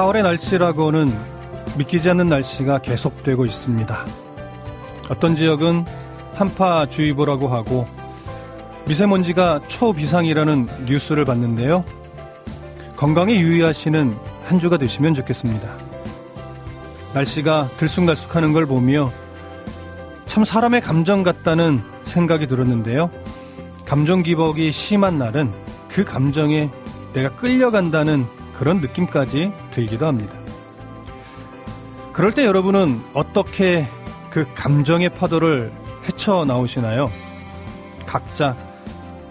4월의 날씨라고는 믿기지 않는 날씨가 계속되고 있습니다. 어떤 지역은 한파주의보라고 하고 미세먼지가 초비상이라는 뉴스를 봤는데요. 건강에 유의하시는 한 주가 되시면 좋겠습니다. 날씨가 들쑥날쑥하는 걸 보며 참 사람의 감정 같다는 생각이 들었는데요. 감정 기복이 심한 날은 그 감정에 내가 끌려간다는 그런 느낌까지 들기도 합니다. 그럴 때 여러분은 어떻게 그 감정의 파도를 헤쳐 나오시나요? 각자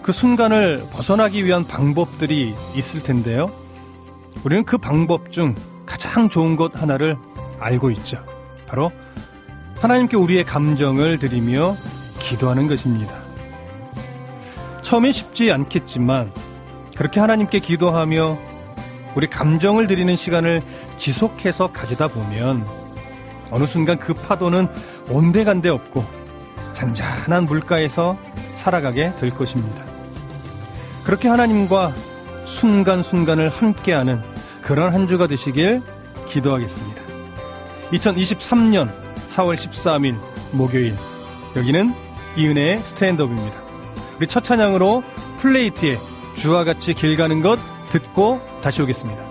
그 순간을 벗어나기 위한 방법들이 있을 텐데요. 우리는 그 방법 중 가장 좋은 것 하나를 알고 있죠. 바로 하나님께 우리의 감정을 드리며 기도하는 것입니다. 처음엔 쉽지 않겠지만 그렇게 하나님께 기도하며 우리 감정을 드리는 시간을 지속해서 가지다 보면 어느 순간 그 파도는 온데간데 없고 잔잔한 물가에서 살아가게 될 것입니다. 그렇게 하나님과 순간순간을 함께하는 그런 한 주가 되시길 기도하겠습니다. 2023년 4월 13일 목요일 여기는 이은혜의 스탠드업입니다. 우리 첫 찬양으로 플레이트의 주와 같이 길 가는 것 듣고 다시 오겠습니다.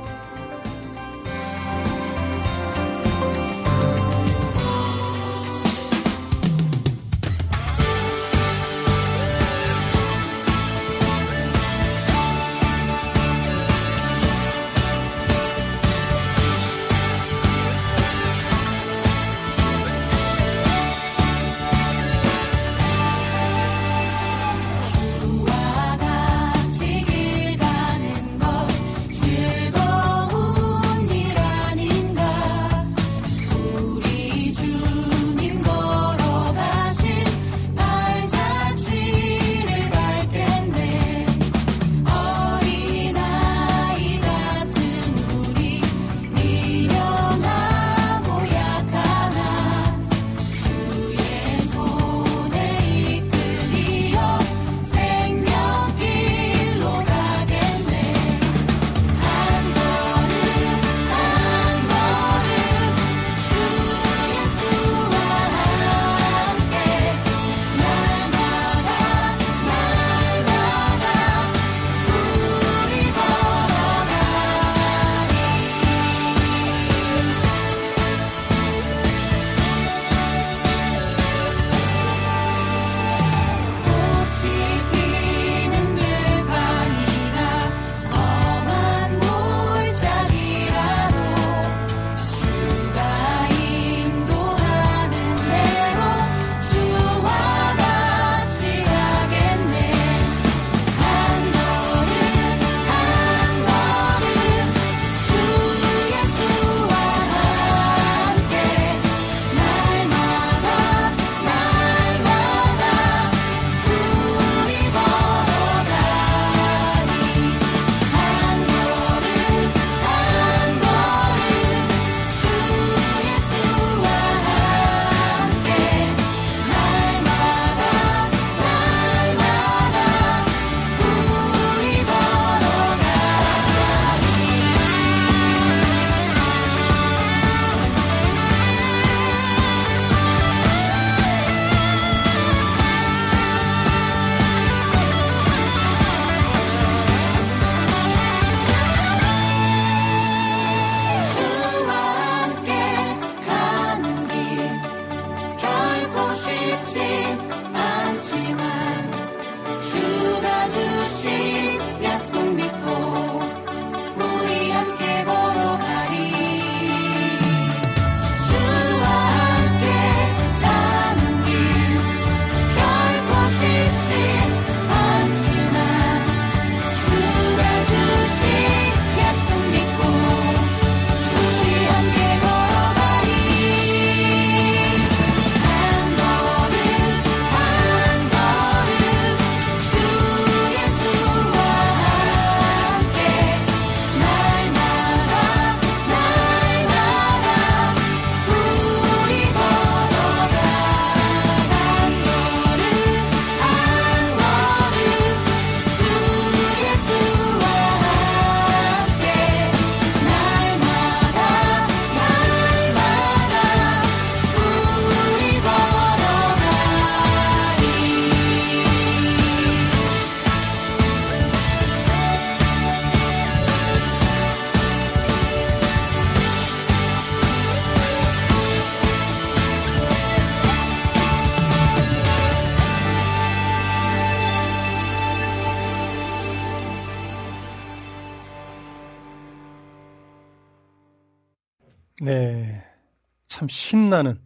신나는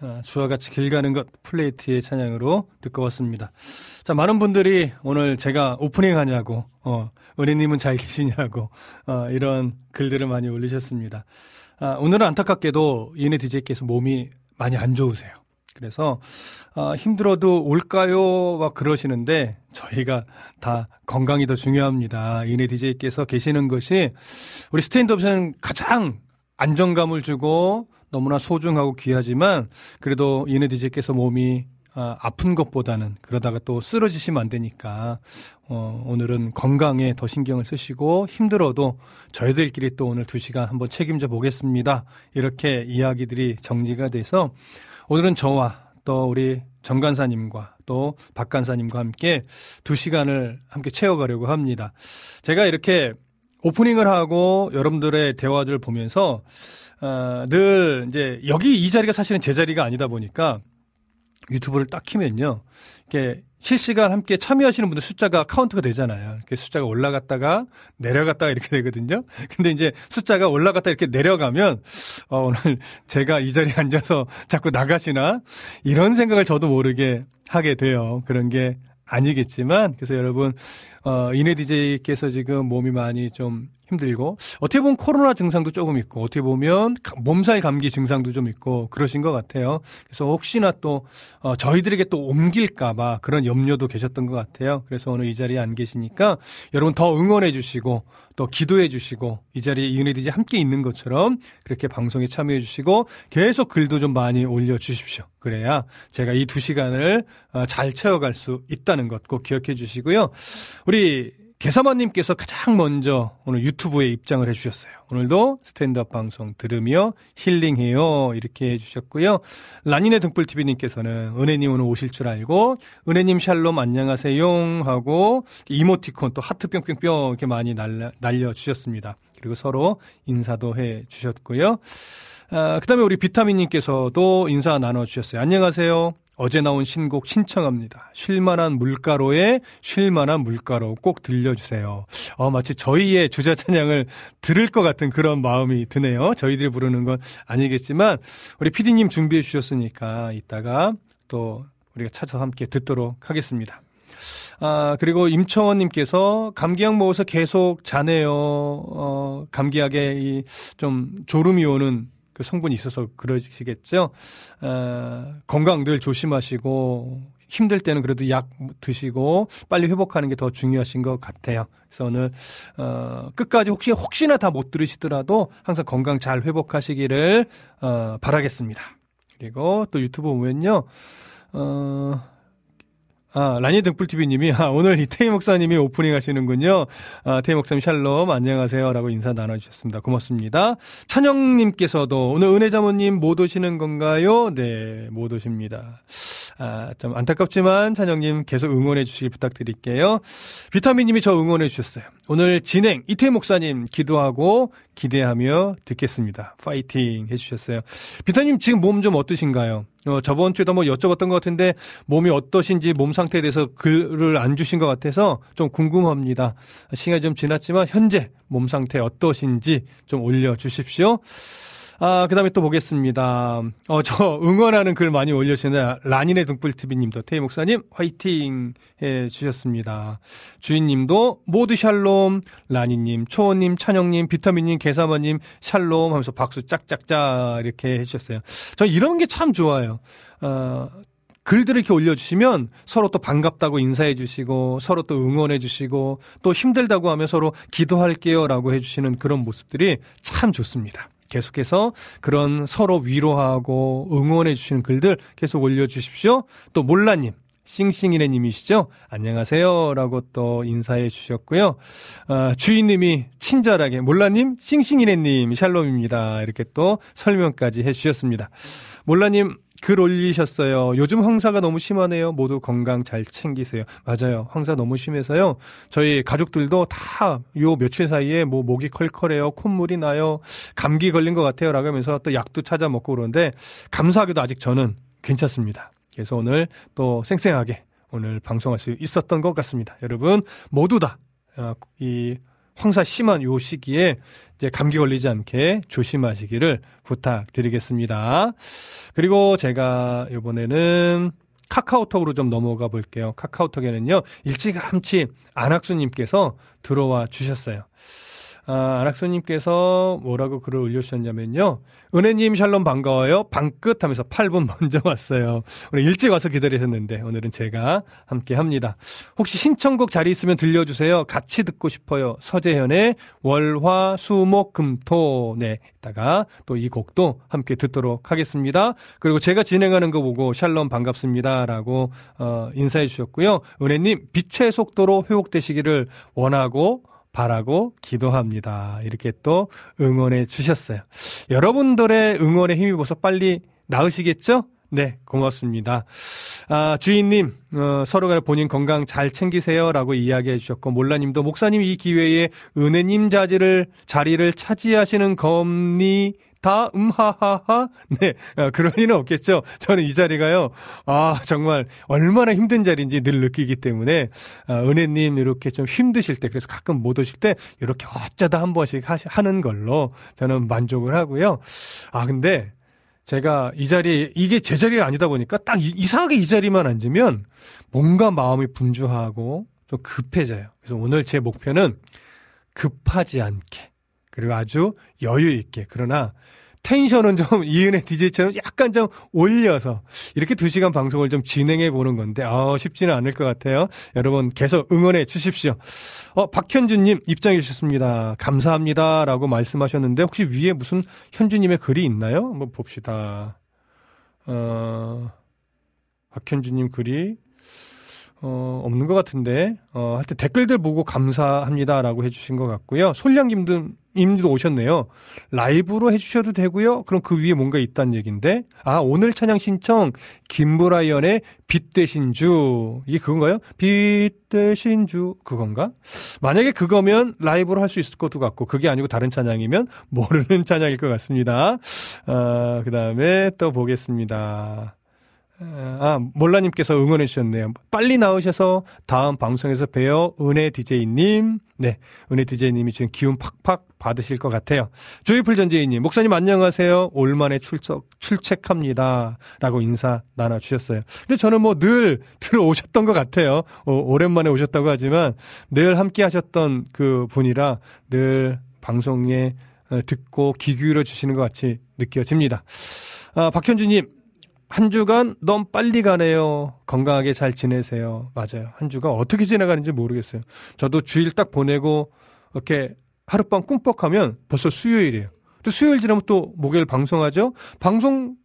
어, 주와 같이 길 가는 것 플레이트의 찬양으로 듣고 왔습니다. 자, 많은 분들이 오늘 제가 오프닝 하냐고, 어, 은혜님은 잘 계시냐고, 어, 이런 글들을 많이 올리셨습니다. 아, 오늘은 안타깝게도 이은혜 DJ께서 몸이 많이 안 좋으세요. 그래서, 어, 힘들어도 올까요? 막 그러시는데, 저희가 다 건강이 더 중요합니다. 이은혜 DJ께서 계시는 것이 우리 스탠드업에서는 가장 안정감을 주고 너무나 소중하고 귀하지만 그래도 이네 디제께서 몸이 아, 아픈 것보다는 그러다가 또 쓰러지시면 안 되니까 어, 오늘은 건강에 더 신경을 쓰시고 힘들어도 저희들끼리 또 오늘 두 시간 한번 책임져 보겠습니다. 이렇게 이야기들이 정리가 돼서 오늘은 저와 또 우리 정 간사님과 또 박 간사님과 함께 두 시간을 함께 채워가려고 합니다. 제가 이렇게 오프닝을 하고 여러분들의 대화들을 보면서 어, 늘 이제 여기 이 자리가 사실은 제 자리가 아니다 보니까 유튜브를 딱 키면요. 이렇게 실시간 함께 참여하시는 분들 숫자가 카운트가 되잖아요. 이렇게 숫자가 올라갔다가 내려갔다가 이렇게 되거든요. 근데 이제 숫자가 올라갔다 이렇게 내려가면 어, 오늘 제가 이 자리에 앉아서 자꾸 나가시나 이런 생각을 저도 모르게 하게 돼요. 그런 게 아니겠지만 그래서 여러분 어, 이네 디제이께서 지금 몸이 많이 좀 힘들고 어떻게 보면 코로나 증상도 조금 있고 어떻게 보면 몸살 감기 증상도 좀 있고 그러신 것 같아요. 그래서 혹시나 또 어, 저희들에게 또 옮길까봐 그런 염려도 계셨던 것 같아요. 그래서 오늘 이 자리에 안 계시니까 여러분 더 응원해 주시고 또 기도해 주시고 이 자리에 이은혜디지 함께 있는 것처럼 그렇게 방송에 참여해 주시고 계속 글도 좀 많이 올려 주십시오. 그래야 제가 이 두 시간을 어, 잘 채워갈 수 있다는 것 꼭 기억해 주시고요. 개사마님께서 가장 먼저 오늘 유튜브에 입장을 해주셨어요. 오늘도 스탠드업 방송 들으며 힐링해요. 이렇게 해주셨고요. 라니네 등불TV님께서는 은혜님 오늘 오실 줄 알고, 은혜님 샬롬 안녕하세요. 하고, 이모티콘 또 하트 뿅뿅뿅 이렇게 많이 날려, 날려주셨습니다. 그리고 서로 인사도 해 주셨고요. 아, 그 다음에 우리 비타민님께서도 인사 나눠주셨어요. 안녕하세요. 어제 나온 신곡 신청합니다. 쉴만한 물가로의 쉴만한 물가로 꼭 들려주세요. 어, 마치 저희의 주자 찬양을 들을 것 같은 그런 마음이 드네요. 저희들이 부르는 건 아니겠지만, 우리 피디님 준비해 주셨으니까 이따가 또 우리가 찾아서 함께 듣도록 하겠습니다. 아, 그리고 임청원님께서 감기약 먹어서 계속 자네요. 어, 감기약에 이 좀 졸음이 오는 그 성분이 있어서 그러시겠죠. 어, 건강 늘 조심하시고 힘들 때는 그래도 약 드시고 빨리 회복하는 게 더 중요하신 것 같아요. 그래서 오늘 어, 끝까지 혹시 혹시나 다 못 들으시더라도 항상 건강 잘 회복하시기를 어, 바라겠습니다. 그리고 또 유튜브 보면요. 어, 아, 라니 등불TV님이, 아, 오늘 이태희 목사님이 오프닝 하시는군요. 아, 태희 목사님 샬롬, 안녕하세요. 라고 인사 나눠주셨습니다. 고맙습니다. 찬영님께서도 오늘 은혜자모님 못 오시는 건가요? 네, 못 오십니다. 아, 좀 안타깝지만 찬영님 계속 응원해 주시길 부탁드릴게요. 비타민님이 저 응원해 주셨어요. 오늘 진행, 이태희 목사님 기도하고 기대하며 듣겠습니다. 파이팅 해주셨어요. 비타님 지금 몸 좀 어떠신가요? 어, 저번 주에도 뭐 여쭤봤던 것 같은데 몸이 어떠신지 몸 상태에 대해서 글을 안 주신 것 같아서 좀 궁금합니다. 시간이 좀 지났지만 현재 몸 상태 어떠신지 좀 올려주십시오. 아, 그 다음에 또 보겠습니다. 어, 저 응원하는 글 많이 올려주시는 라닌의 등불TV님도 태희 목사님 화이팅 해 주셨습니다. 주인님도 모두 샬롬, 라니님, 초원님, 찬영님, 비타민님, 개사마님, 샬롬 하면서 박수 짝짝짝 이렇게 해주셨어요. 저 이런 게 참 좋아요. 어, 글들을 이렇게 올려주시면 서로 또 반갑다고 인사해 주시고 서로 또 응원해 주시고 또 힘들다고 하면 서로 기도할게요 라고 해주시는 그런 모습들이 참 좋습니다. 계속해서 그런 서로 위로하고 응원해 주시는 글들 계속 올려 주십시오. 또 몰라님. 싱싱이네 님이시죠? 안녕하세요. 라고 또 인사해 주셨고요. 어, 주인님이 친절하게, 몰라님, 싱싱이네 님, 샬롬입니다. 이렇게 또 설명까지 해 주셨습니다. 몰라님, 글 올리셨어요. 요즘 황사가 너무 심하네요. 모두 건강 잘 챙기세요. 맞아요. 황사 너무 심해서요. 저희 가족들도 다 요 며칠 사이에 뭐 목이 컬컬해요. 콧물이 나요. 감기 걸린 것 같아요. 라고 하면서 또 약도 찾아 먹고 그러는데 감사하게도 아직 저는 괜찮습니다. 그래서 오늘 또 쌩쌩하게 오늘 방송할 수 있었던 것 같습니다. 여러분 모두 다이 어, 황사 심한 요 시기에 이제 감기 걸리지 않게 조심하시기를 부탁드리겠습니다. 그리고 제가 이번에는 카카오톡으로 좀 넘어가 볼게요. 카카오톡에는요, 일찌감치 안학수님께서 들어와 주셨어요. 아, 안학수님께서 뭐라고 글을 올려주셨냐면요. 은혜님 샬롬 반가워요. 방끝 하면서 8분 먼저 왔어요. 오늘 일찍 와서 기다리셨는데 오늘은 제가 함께 합니다. 혹시 신청곡 자리 있으면 들려주세요. 같이 듣고 싶어요. 서재현의 월화 수 목 금 토 네 이따가 또 이 곡도 함께 듣도록 하겠습니다. 그리고 제가 진행하는 거 보고 샬롬 반갑습니다 라고 어, 인사해 주셨고요. 은혜님 빛의 속도로 회복되시기를 원하고 바라고 기도합니다. 이렇게 또 응원해 주셨어요. 여러분들의 응원에 힘입어서 빨리 나으시겠죠? 네, 고맙습니다. 아, 주인님, 어, 서로가 본인 건강 잘 챙기세요라고 이야기해 주셨고, 몰라님도 목사님 이 기회에 은혜님 자리를, 자리를 차지하시는 겁니 다, 음, 하하하. 네, 어, 그럴 리는 없겠죠. 저는 이 자리가요, 아, 정말 얼마나 힘든 자리인지 늘 느끼기 때문에, 아, 은혜님 이렇게 좀 힘드실 때, 그래서 가끔 못 오실 때, 이렇게 어쩌다 한 번씩 하시, 하는 걸로 저는 만족을 하고요. 아, 근데 제가 이 자리에, 이게 제 자리가 아니다 보니까 딱 이, 상하게이 자리만 앉으면 뭔가 마음이 분주하고 좀 급해져요. 그래서 오늘 제 목표는 급하지 않게, 그리고 아주 여유 있게, 그러나 텐션은 좀 이은혜 DJ처럼 약간 좀 올려서 이렇게 두 시간 방송을 좀 진행해 보는 건데, 어, 쉽지는 않을 것 같아요. 여러분 계속 응원해 주십시오. 어, 박현주님 입장해 주셨습니다. 감사합니다. 라고 말씀하셨는데, 혹시 위에 무슨 현주님의 글이 있나요? 한번 봅시다. 어, 박현주님 글이, 어, 없는 것 같은데, 어, 하여튼 댓글들 보고 감사합니다라고 해주신 것 같고요. 솔량님도, 님도 오셨네요. 라이브로 해주셔도 되고요. 그럼 그 위에 뭔가 있다는 얘기인데, 아, 오늘 찬양 신청, 김브라이언의 빛 대신 주. 이게 그건가요? 빛 대신 주. 그건가? 만약에 그거면 라이브로 할 수 있을 것도 같고, 그게 아니고 다른 찬양이면 모르는 찬양일 것 같습니다. 아, 그 다음에 또 보겠습니다. 아, 몰라님께서 응원해 주셨네요. 빨리 나오셔서 다음 방송에서 뵈어 은혜 DJ님. 네, 은혜 DJ님이 지금 기운 팍팍 받으실 것 같아요. 조이풀 전재희님, 목사님 안녕하세요. 올만에 출석, 출첵합니다. 라고 인사 나눠주셨어요. 근데 저는 뭐 늘 들어오셨던 것 같아요. 어, 오랜만에 오셨다고 하지만 늘 함께 하셨던 그 분이라 늘 방송에 어, 듣고 귀 기울여 주시는 것 같이 느껴집니다. 아, 박현주님, 한 주간 너무 빨리 가네요. 건강하게 잘 지내세요. 맞아요. 한 주가 어떻게 지나가는지 모르겠어요. 저도 주일 딱 보내고 이렇게 하룻밤 꿈뻑하면 벌써 수요일이에요. 또 수요일 지나면 또 목요일 방송하죠. 방송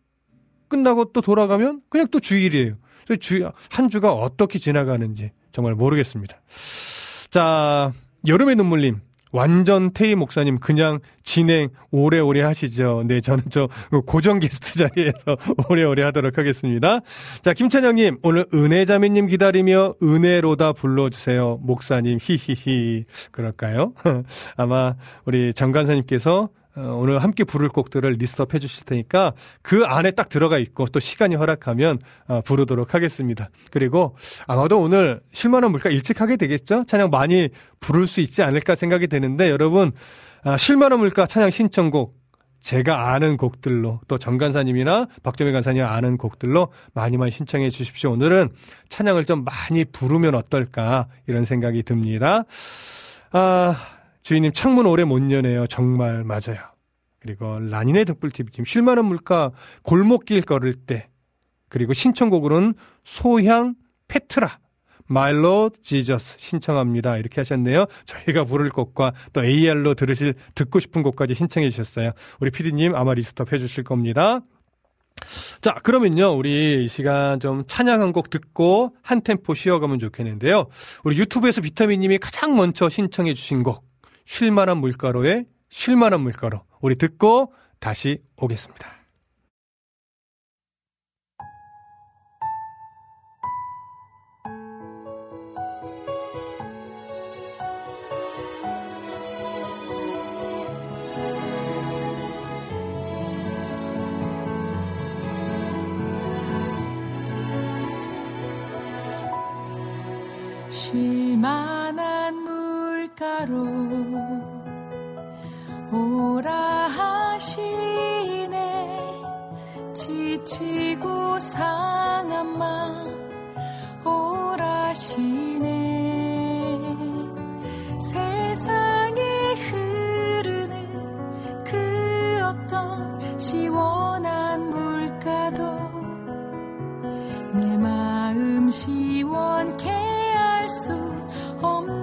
끝나고 또 돌아가면 그냥 또 주일이에요. 주, 한 주가 어떻게 지나가는지 정말 모르겠습니다. 자, 여름의 눈물님. 완전 테이 목사님 그냥 진행 오래오래 하시죠. 네, 저는 저 고정 게스트 자리에서 오래오래 하도록 하겠습니다. 자, 김찬영님 오늘 은혜자매님 기다리며 은혜로다 불러주세요. 목사님 히히히 그럴까요? 아마 우리 정관사님께서 어, 오늘 함께 부를 곡들을 리스트업 해주실 테니까 그 안에 딱 들어가 있고 또 시간이 허락하면 어, 부르도록 하겠습니다. 그리고 아마도 오늘 쉴만한 물가 일찍 하게 되겠죠? 찬양 많이 부를 수 있지 않을까 생각이 되는데 여러분 아, 쉴만한 물가 찬양 신청곡 제가 아는 곡들로 또 정간사님이나 박정희 간사님 아는 곡들로 많이 많이 신청해 주십시오. 오늘은 찬양을 좀 많이 부르면 어떨까 이런 생각이 듭니다. 아, 주인님 창문 오래 못 여네요. 정말 맞아요. 그리고 라니네 등불TV팀 쉴만한 물가 골목길 걸을 때 그리고 신청곡으로는 소향 페트라 마일로 지저스 신청합니다. 이렇게 하셨네요. 저희가 부를 곡과 또 AR로 들으실 듣고 싶은 곡까지 신청해 주셨어요. 우리 피디님 아마 리스트업 해 주실 겁니다. 자, 그러면요. 우리 이 시간 좀 찬양 한 곡 듣고 한 템포 쉬어가면 좋겠는데요. 우리 유튜브에서 비타민 님이 가장 먼저 신청해 주신 곡 쉴만한 물가로의 쉴만한 물가로 우리 듣고 다시 오겠습니다. 쉴만한 물가로 오라 하시네. 지치고 상한 맘 오라시네. 세상에 흐르는 그 어떤 시원한 물가도 내 마음 시원케 할 수 없네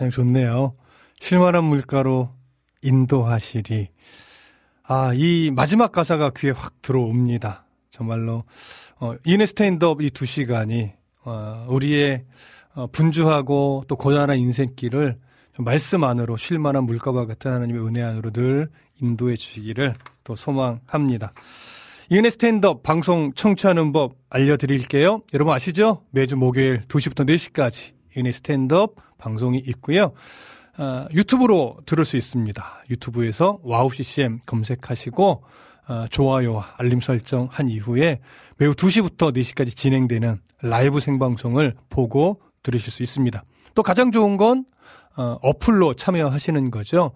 참 좋네요. 쉴만한 물가로 인도하시리. 아, 이 마지막 가사가 귀에 확 들어옵니다. 정말로, 어, 이은혜 스탠드업 이 두 시간이, 어, 우리의 어, 분주하고 또 고단한 인생길을 말씀 안으로 쉴만한 물가와 같은 하나님의 은혜 안으로 늘 인도해 주시기를 또 소망합니다. 이은혜 스탠드업 방송 청취하는 법 알려드릴게요. 여러분 아시죠? 매주 목요일 2시부터 4시까지 이은혜 스탠드업 방송이 있고요. 어, 유튜브로 들을 수 있습니다. 유튜브에서 와우 CCM 검색하시고 어, 좋아요와 알림 설정 한 이후에 매주 2시부터 4시까지 진행되는 라이브 생방송을 보고 들으실 수 있습니다. 또 가장 좋은 건 어, 어플로 참여하시는 거죠.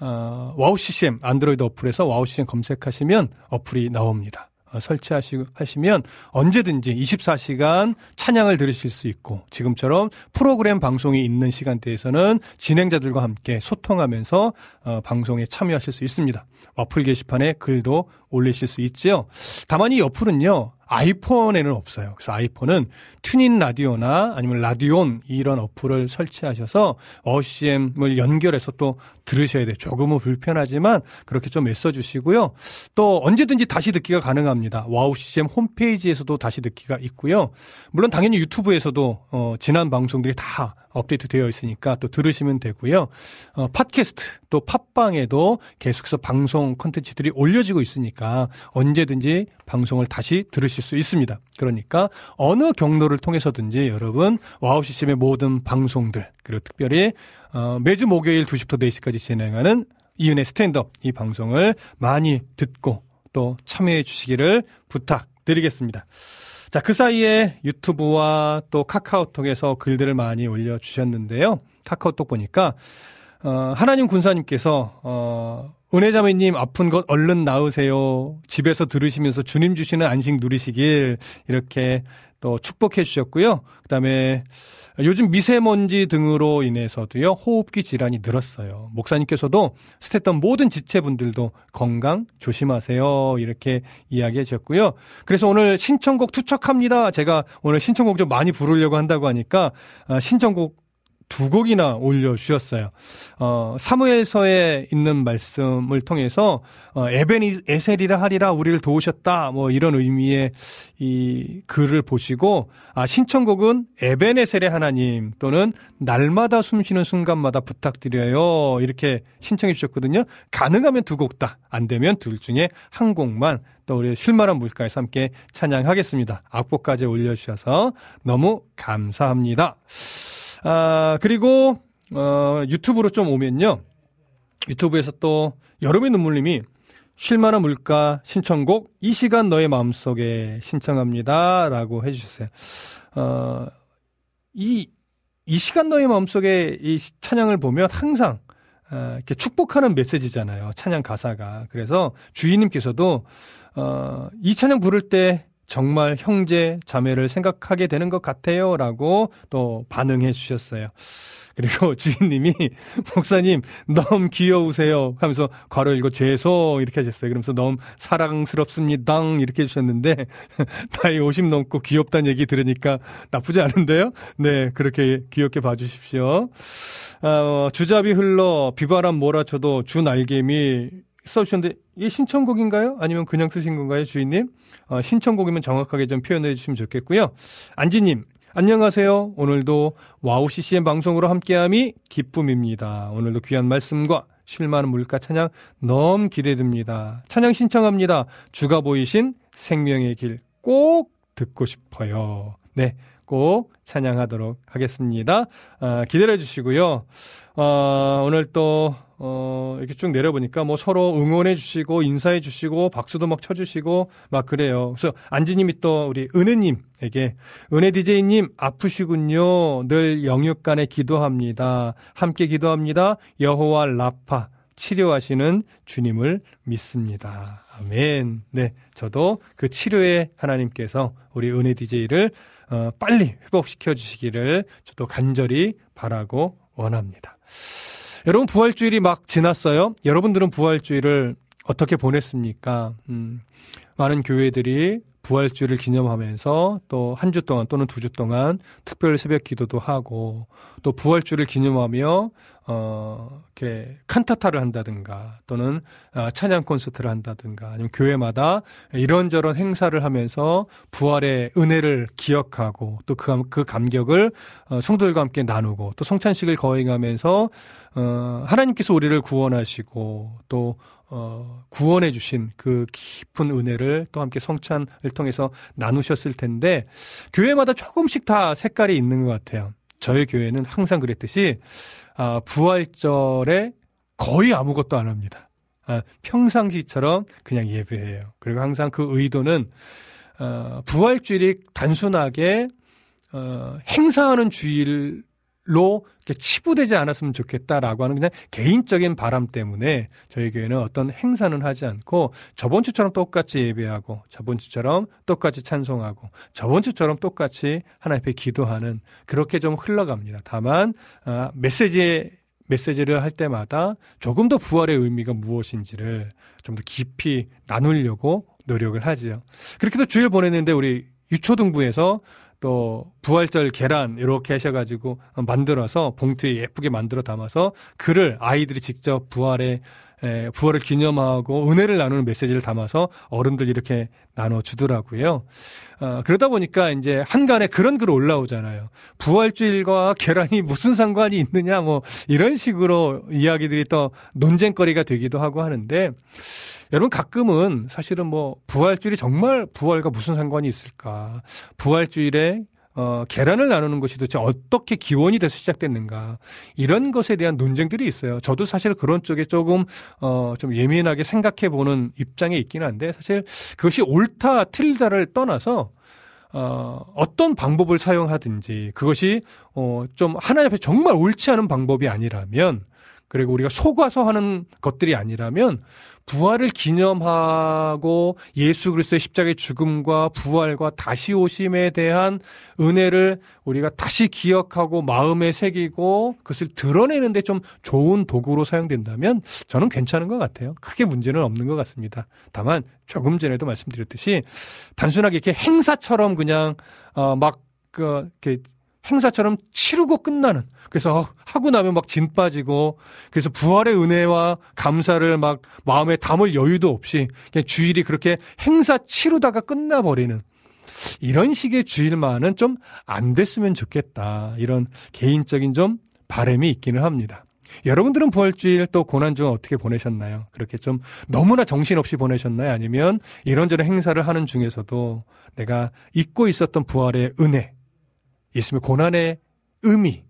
어, 와우 CCM 안드로이드 어플에서 와우 CCM 검색하시면 어플이 나옵니다. 어, 설치하시면 언제든지 24시간 찬양을 들으실 수 있고 지금처럼 프로그램 방송이 있는 시간대에서는 진행자들과 함께 소통하면서 어, 방송에 참여하실 수 있습니다. 어플 게시판에 글도 올리실 수 있지요. 다만 이 어플은요. 아이폰에는 없어요. 그래서 아이폰은 TuneIn 라디오나 아니면 라디온 이런 어플을 설치하셔서 와우 CCM을 연결해서 또 들으셔야 돼요. 조금은 불편하지만 그렇게 좀 애써주시고요. 또 언제든지 다시 듣기가 가능합니다. 와우 CCM 홈페이지에서도 다시 듣기가 있고요. 물론 당연히 유튜브에서도 어, 지난 방송들이 다 업데이트 되어 있으니까 또 들으시면 되고요. 어, 팟캐스트 또 팟빵에도 계속해서 방송 컨텐츠들이 올려지고 있으니까 언제든지 방송을 다시 들으실 수 있습니다. 그러니까 어느 경로를 통해서든지 여러분 와우 CCM의 모든 방송들 그리고 특별히 어, 매주 목요일 2시부터 4시까지 진행하는 이은혜의 스탠드업 이 방송을 많이 듣고 또 참여해 주시기를 부탁드리겠습니다. 자, 그 사이에 유튜브와 또 카카오톡에서 글들을 많이 올려주셨는데요. 카카오톡 보니까, 어, 하나님 군사님께서, 어, 은혜자매님 아픈 것 얼른 나으세요. 집에서 들으시면서 주님 주시는 안식 누리시길 이렇게 또 축복해 주셨고요. 그 다음에 요즘 미세먼지 등으로 인해서도요, 호흡기 질환이 늘었어요. 목사님께서도 스태던 모든 지체분들도 건강 조심하세요. 이렇게 이야기해 주셨고요. 그래서 오늘 신청곡 투척합니다. 제가 오늘 신청곡 좀 많이 부르려고 한다고 하니까, 아, 신청곡 두 곡이나 올려주셨어요. 어, 사무엘서에 있는 말씀을 통해서, 어, 에베니, 에셀이라 하리라 우리를 도우셨다. 뭐 이런 의미의 이 글을 보시고, 아, 신청곡은 에베네셀의 하나님 또는 날마다 숨 쉬는 순간마다 부탁드려요. 이렇게 신청해 주셨거든요. 가능하면 두 곡 다. 안 되면 둘 중에 한 곡만 또 우리 쉴만한 물가에서 함께 찬양하겠습니다. 악보까지 올려주셔서 너무 감사합니다. 아, 그리고, 어, 유튜브로 좀 오면요. 유튜브에서 또 여름의 눈물님이 쉴만한 물가 신청곡 이 시간 너의 마음속에 신청합니다. 라고 해주셨어요. 어, 이, 이 시간 너의 마음속에 이 찬양을 보면 항상 어, 이렇게 축복하는 메시지잖아요. 찬양 가사가. 그래서 주인님께서도 어, 이 찬양 부를 때 정말 형제, 자매를 생각하게 되는 것 같아요. 라고 또 반응해 주셨어요. 그리고 주인님이, 목사님, 너무 귀여우세요. 하면서 괄호 읽고 죄송 이렇게 하셨어요. 그러면서 너무 사랑스럽습니다. 이렇게 해주셨는데, 나이 50 넘고 귀엽다는 얘기 들으니까 나쁘지 않은데요? 네, 그렇게 귀엽게 봐주십시오. 어, 주잡이 흘러 비바람 몰아쳐도 주 날개미 써주셨는데 이게 신청곡인가요? 아니면 그냥 쓰신 건가요, 주인님? 어, 신청곡이면 정확하게 좀 표현해 주시면 좋겠고요. 안지님, 안녕하세요. 오늘도 와우 CCM 방송으로 함께함이 기쁨입니다. 오늘도 귀한 말씀과 쉴만한 물가 찬양 너무 기대됩니다. 찬양 신청합니다. 주가 보이신 생명의 길 꼭 듣고 싶어요. 네, 꼭 찬양하도록 하겠습니다. 아, 기다려 주시고요. 어, 오늘 또 어, 이렇게 쭉 내려보니까 뭐 서로 응원해 주시고 인사해 주시고 박수도 막 쳐주시고 막 그래요. 그래서 안지님이 또 우리 은혜님에게 은혜 디제이님 아프시군요. 늘 영육간에 기도합니다. 함께 기도합니다. 여호와 라파 치료하시는 주님을 믿습니다. 아멘. 네. 저도 그 치료의 하나님께서 우리 은혜 디제이를 어, 빨리 회복시켜 주시기를 저도 간절히 바라고 원합니다. 여러분 부활주일이 막 지났어요. 여러분들은 부활주일을 어떻게 보냈습니까? 음, 많은 교회들이 부활주를 기념하면서 또 한 주 동안 또는 두 주 동안 특별 새벽 기도도 하고 또 부활주를 기념하며 어, 이렇게 칸타타를 한다든가 또는 어, 찬양 콘서트를 한다든가 아니면 교회마다 이런저런 행사를 하면서 부활의 은혜를 기억하고 또그 그 감격을 어, 성도들과 함께 나누고 또 성찬식을 거행하면서 어, 하나님께서 우리를 구원하시고 또 어, 구원해 주신 그 깊은 은혜를 또 함께 성찬을 통해서 나누셨을 텐데 교회마다 조금씩 다 색깔이 있는 것 같아요. 저희 교회는 항상 그랬듯이 아, 부활절에 거의 아무것도 안 합니다. 아, 평상시처럼 그냥 예배해요. 그리고 항상 그 의도는 어, 부활주일이 단순하게 어, 행사하는 주일 로 치부되지 않았으면 좋겠다라고 하는 그냥 개인적인 바람 때문에 저희 교회는 어떤 행사는 하지 않고 저번 주처럼 똑같이 예배하고 저번 주처럼 똑같이 찬송하고 저번 주처럼 똑같이 하나님 앞에 기도하는 그렇게 좀 흘러갑니다. 다만 아, 메시지에 메시지를 할 때마다 조금 더 부활의 의미가 무엇인지를 좀 더 깊이 나누려고 노력을 하지요. 그렇게도 주일 보냈는데 우리 유초등부에서 또 부활절 계란 이렇게 하셔가지고 만들어서 봉투에 예쁘게 만들어 담아서 글을 아이들이 직접 부활의 에, 부활을 기념하고 은혜를 나누는 메시지를 담아서 어른들 이렇게 나눠 주더라고요. 어, 그러다 보니까 이제 한간에 그런 글 올라오잖아요. 부활주일과 계란이 무슨 상관이 있느냐 뭐 이런 식으로 이야기들이 또 논쟁거리가 되기도 하고 하는데 여러분 가끔은 사실은 뭐 부활주일이 정말 부활과 무슨 상관이 있을까? 부활주일에 어, 계란을 나누는 것이 도대체 어떻게 기원이 돼서 시작됐는가 이런 것에 대한 논쟁들이 있어요. 저도 사실 그런 쪽에 조금 어, 좀 예민하게 생각해 보는 입장에 있긴 한데 사실 그것이 옳다 틀리다를 떠나서 어, 어떤 방법을 사용하든지 그것이 어, 좀 하나님 앞에 정말 옳지 않은 방법이 아니라면 그리고 우리가 속아서 하는 것들이 아니라면 부활을 기념하고 예수 그리스도의 십자가의 죽음과 부활과 다시 오심에 대한 은혜를 우리가 다시 기억하고 마음에 새기고 그것을 드러내는데 좀 좋은 도구로 사용된다면 저는 괜찮은 것 같아요. 크게 문제는 없는 것 같습니다. 다만 조금 전에도 말씀드렸듯이 단순하게 이렇게 행사처럼 그냥 어막 그 이렇게 행사처럼 치르고 끝나는 그래서 하고 나면 막 진 빠지고 그래서 부활의 은혜와 감사를 막 마음에 담을 여유도 없이 그냥 주일이 그렇게 행사 치르다가 끝나버리는 이런 식의 주일만은 좀 안 됐으면 좋겠다. 이런 개인적인 좀 바람이 있기는 합니다. 여러분들은 부활주일 또 고난주간 어떻게 보내셨나요? 그렇게 좀 너무나 정신없이 보내셨나요? 아니면 이런저런 행사를 하는 중에서도 내가 잊고 있었던 부활의 은혜, 있으면 고난의 의미,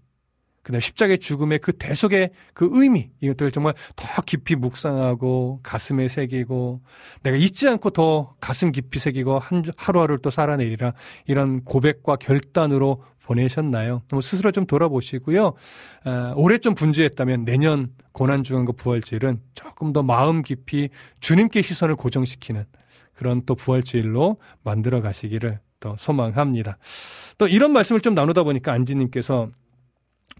그 다음 십자가의 죽음의 그 대속의 그 의미 이것들을 정말 더 깊이 묵상하고 가슴에 새기고 내가 잊지 않고 더 가슴 깊이 새기고 한 하루하루를 또 살아내리라 이런 고백과 결단으로 보내셨나요? 스스로 좀 돌아보시고요. 아, 올해 좀 분주했다면 내년 고난주간과 부활주일은 조금 더 마음 깊이 주님께 시선을 고정시키는 그런 또 부활주일로 만들어 가시기를 또 소망합니다. 또 이런 말씀을 좀 나누다 보니까 안지님께서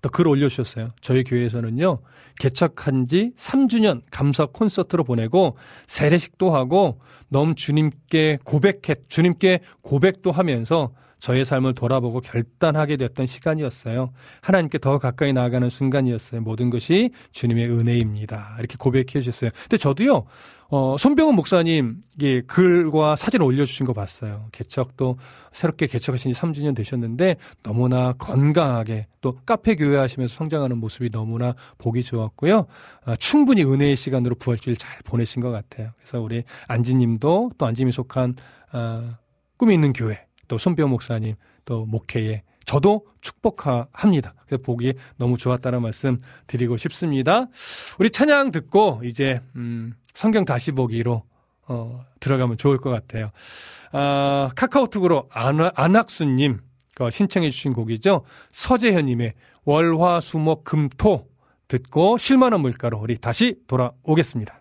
또 글 올려주셨어요. 저희 교회에서는요, 개척한 지 3주년 감사 콘서트로 보내고, 세례식도 하고, 너무 주님께 고백해, 주님께 고백도 하면서 저의 삶을 돌아보고 결단하게 됐던 시간이었어요. 하나님께 더 가까이 나아가는 순간이었어요. 모든 것이 주님의 은혜입니다. 이렇게 고백해 주셨어요. 근데 저도요, 어, 손병훈 목사님, 이 글과 사진 올려주신 거 봤어요. 개척도 새롭게 개척하신 지 3주년 되셨는데 너무나 건강하게 또 카페 교회 하시면서 성장하는 모습이 너무나 보기 좋았고요. 어, 충분히 은혜의 시간으로 부활주일 잘 보내신 것 같아요. 그래서 우리 안지님도 또 안지님이 속한, 어, 꿈이 있는 교회, 또 손병훈 목사님, 또 목회에 저도 축복합니다. 그래서 보기 너무 좋았다는 말씀 드리고 싶습니다. 우리 찬양 듣고 이제 음, 성경 다시 보기로 어, 들어가면 좋을 것 같아요. 아, 카카오톡으로 안하, 안학수님 신청해 주신 곡이죠. 서재현님의 월화수목금토 듣고 실만한 물가로 우리 다시 돌아오겠습니다.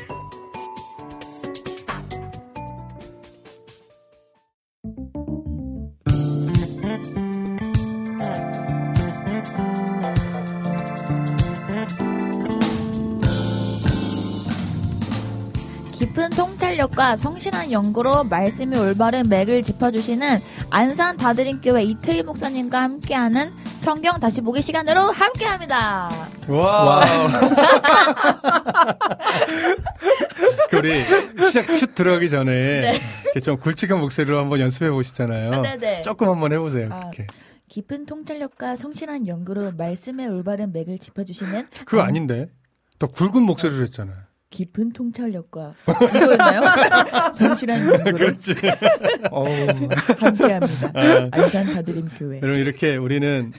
통찰력과 성실한 연구로 말씀이 올바른 맥을 짚어주시는 안산 다드림교회 이태희 목사님과 함께하는 성경 다시 보기 시간으로 함께합니다. 와. 그 우리 시작 슛 들어가기 전에 이렇게 좀 굵직한 목소리로 한번 연습해 보시잖아요. 네네. 조금 한번 해보세요. 아, 그렇게. 깊은 통찰력과 성실한 연구로 말씀의 올바른 맥을 짚어주시는 그거 안- 아닌데. 더 굵은 목소리로 했잖아요. 깊은 통찰력과 이거였나요? 성실한 그렇지. 어우, 함께합니다. 아, 안산 다드림 교회. 여러분 이렇게 우리는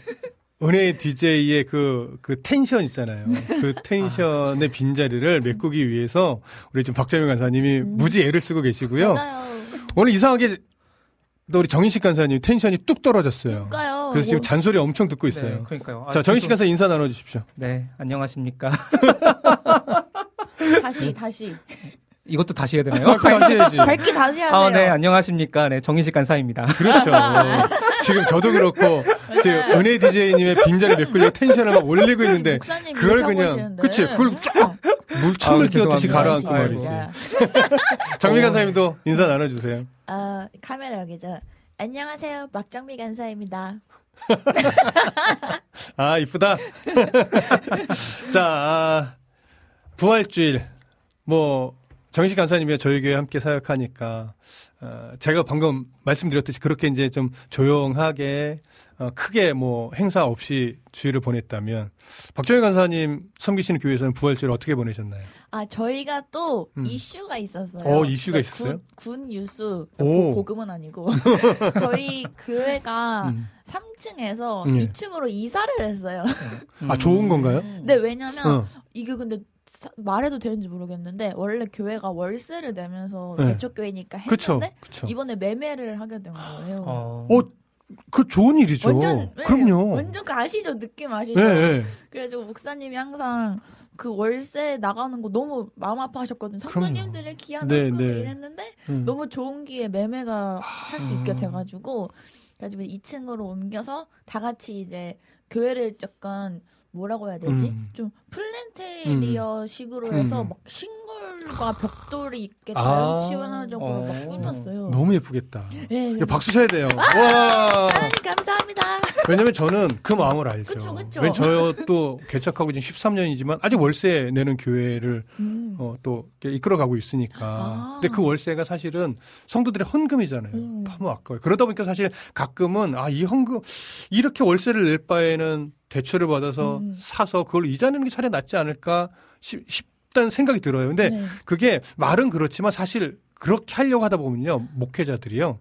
은혜 DJ의 그, 그 텐션 있잖아요. 그 텐션의 빈자리를 메꾸기 위해서 우리 지금 박재명 간사님이 무지 애를 쓰고 계시고요. 맞아요. 오늘 이상하게 또 우리 정인식 간사님 텐션이 뚝 떨어졌어요. 그러니까요. 그래서 지금 뭐- 잔소리 엄청 듣고 있어요. 네, 그러니까요. 아, 자, 정인식 죄송- 간사 인사 나눠주십시오. 네, 안녕하십니까. 다시 다시 이것도 다시 해야 되나요? 아, 다시 해야지. 밝기 다시 하세요. 아, 네, 안녕하십니까. 네, 정인식 간사입니다. 그렇죠. 지금 저도 그렇고 지금 은혜 DJ님의 빈자리 메꾸려고 텐션을 막 올리고 있는데 그걸 그냥. 그치 그걸 쫙 아유, 끼얹듯이 죄송합니다. 가라앉고 아이고. 말이지. 정미 간사님도 인사 나눠주세요. 아 카메라 여기죠. 안녕하세요, 박정미 간사입니다. 아 이쁘다. 자 아, 부활주일 뭐 정식 간사님이 저희 교회 함께 사역하니까 어, 제가 방금 말씀드렸듯이 그렇게 이제 좀 조용하게 어, 크게 뭐 행사 없이 주일을 보냈다면 박정희 간사님 섬기시는 교회에서는 부활주일 어떻게 보내셨나요? 아 저희가 또 음. 이슈가 있었어요. 어, 이슈가 그러니까 있었어요? 군, 군 유수 오. 고, 금은 아니고 저희 교회가 음. 3층에서 예. 2층으로 이사를 했어요. 아 좋은 건가요? 근데 왜냐면 어. 이게 근데 사- 말해도 되는지 모르겠는데 원래 교회가 월세를 내면서 네. 개척교회니까 그쵸, 했는데 그쵸. 이번에 매매를 하게 된 거예요. 어, 어, 그 좋은 일이죠. 완전 네, 그럼요. 완전 그 아시죠 느낌 아시죠? 네, 네. 그래가지고 목사님이 항상 그 월세 나가는 거 너무 마음 아파하셨거든요. 성도님들의 기한 네, 네. 이랬는데 음. 너무 좋은 기회 매매가 할 수 있게 음. 돼가지고 그래가지고 2층으로 옮겨서 다 같이 이제 교회를 약간 뭐라고 해야 되지? 음. 좀 플랜테리어 식으로 해서 음. 막 싱글과 벽돌이 있게 아. 자연치유적으로 어. 막 꾸몄어요. 너무 예쁘겠다. 네, 박수 쳐야 돼요. 와. 하나님 감사합니다. 왜냐면 저는 그 마음을 알죠. 그쵸, 그쵸. 왜냐면 저도 개척하고 지금 13년이지만 아직 월세 내는 교회를 음. 어, 또 이끌어가고 있으니까. 아. 근데 그 월세가 사실은 성도들의 헌금이잖아요. 음. 너무 아까워요. 그러다 보니까 사실 가끔은 아, 이 헌금, 이렇게 월세를 낼 바에는 대출을 받아서 음. 사서 그걸 이자 내는 게 차라리 낫지 않을까 싶, 싶다는 생각이 들어요. 근데 네. 그게 말은 그렇지만 사실 그렇게 하려고 하다 보면요. 목회자들이요.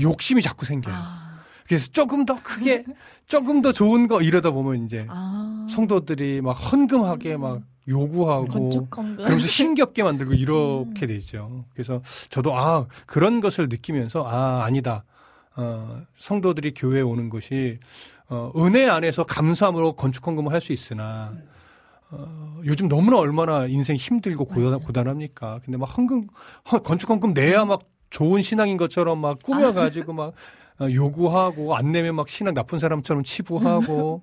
욕심이 자꾸 생겨요. 아. 그래서 조금 더 크게, 조금 더 좋은 거 이러다 보면 이제 아. 성도들이 막 헌금하게 막 요구하고 건축 헌금. 그러면서 힘겹게 만들고 이렇게 되죠. 그래서 저도 아 그런 것을 느끼면서 아 아니다. 어, 성도들이 교회에 오는 것이 어, 은혜 안에서 감사함으로 건축 헌금을 할 수 있으나 어, 요즘 너무나 얼마나 인생 힘들고 고단, 고단합니까? 근데 막 헌금 헌- 건축 헌금 내야 막 좋은 신앙인 것처럼 막 꾸며가지고 막 어, 요구하고 안 내면 막 신앙 나쁜 사람처럼 치부하고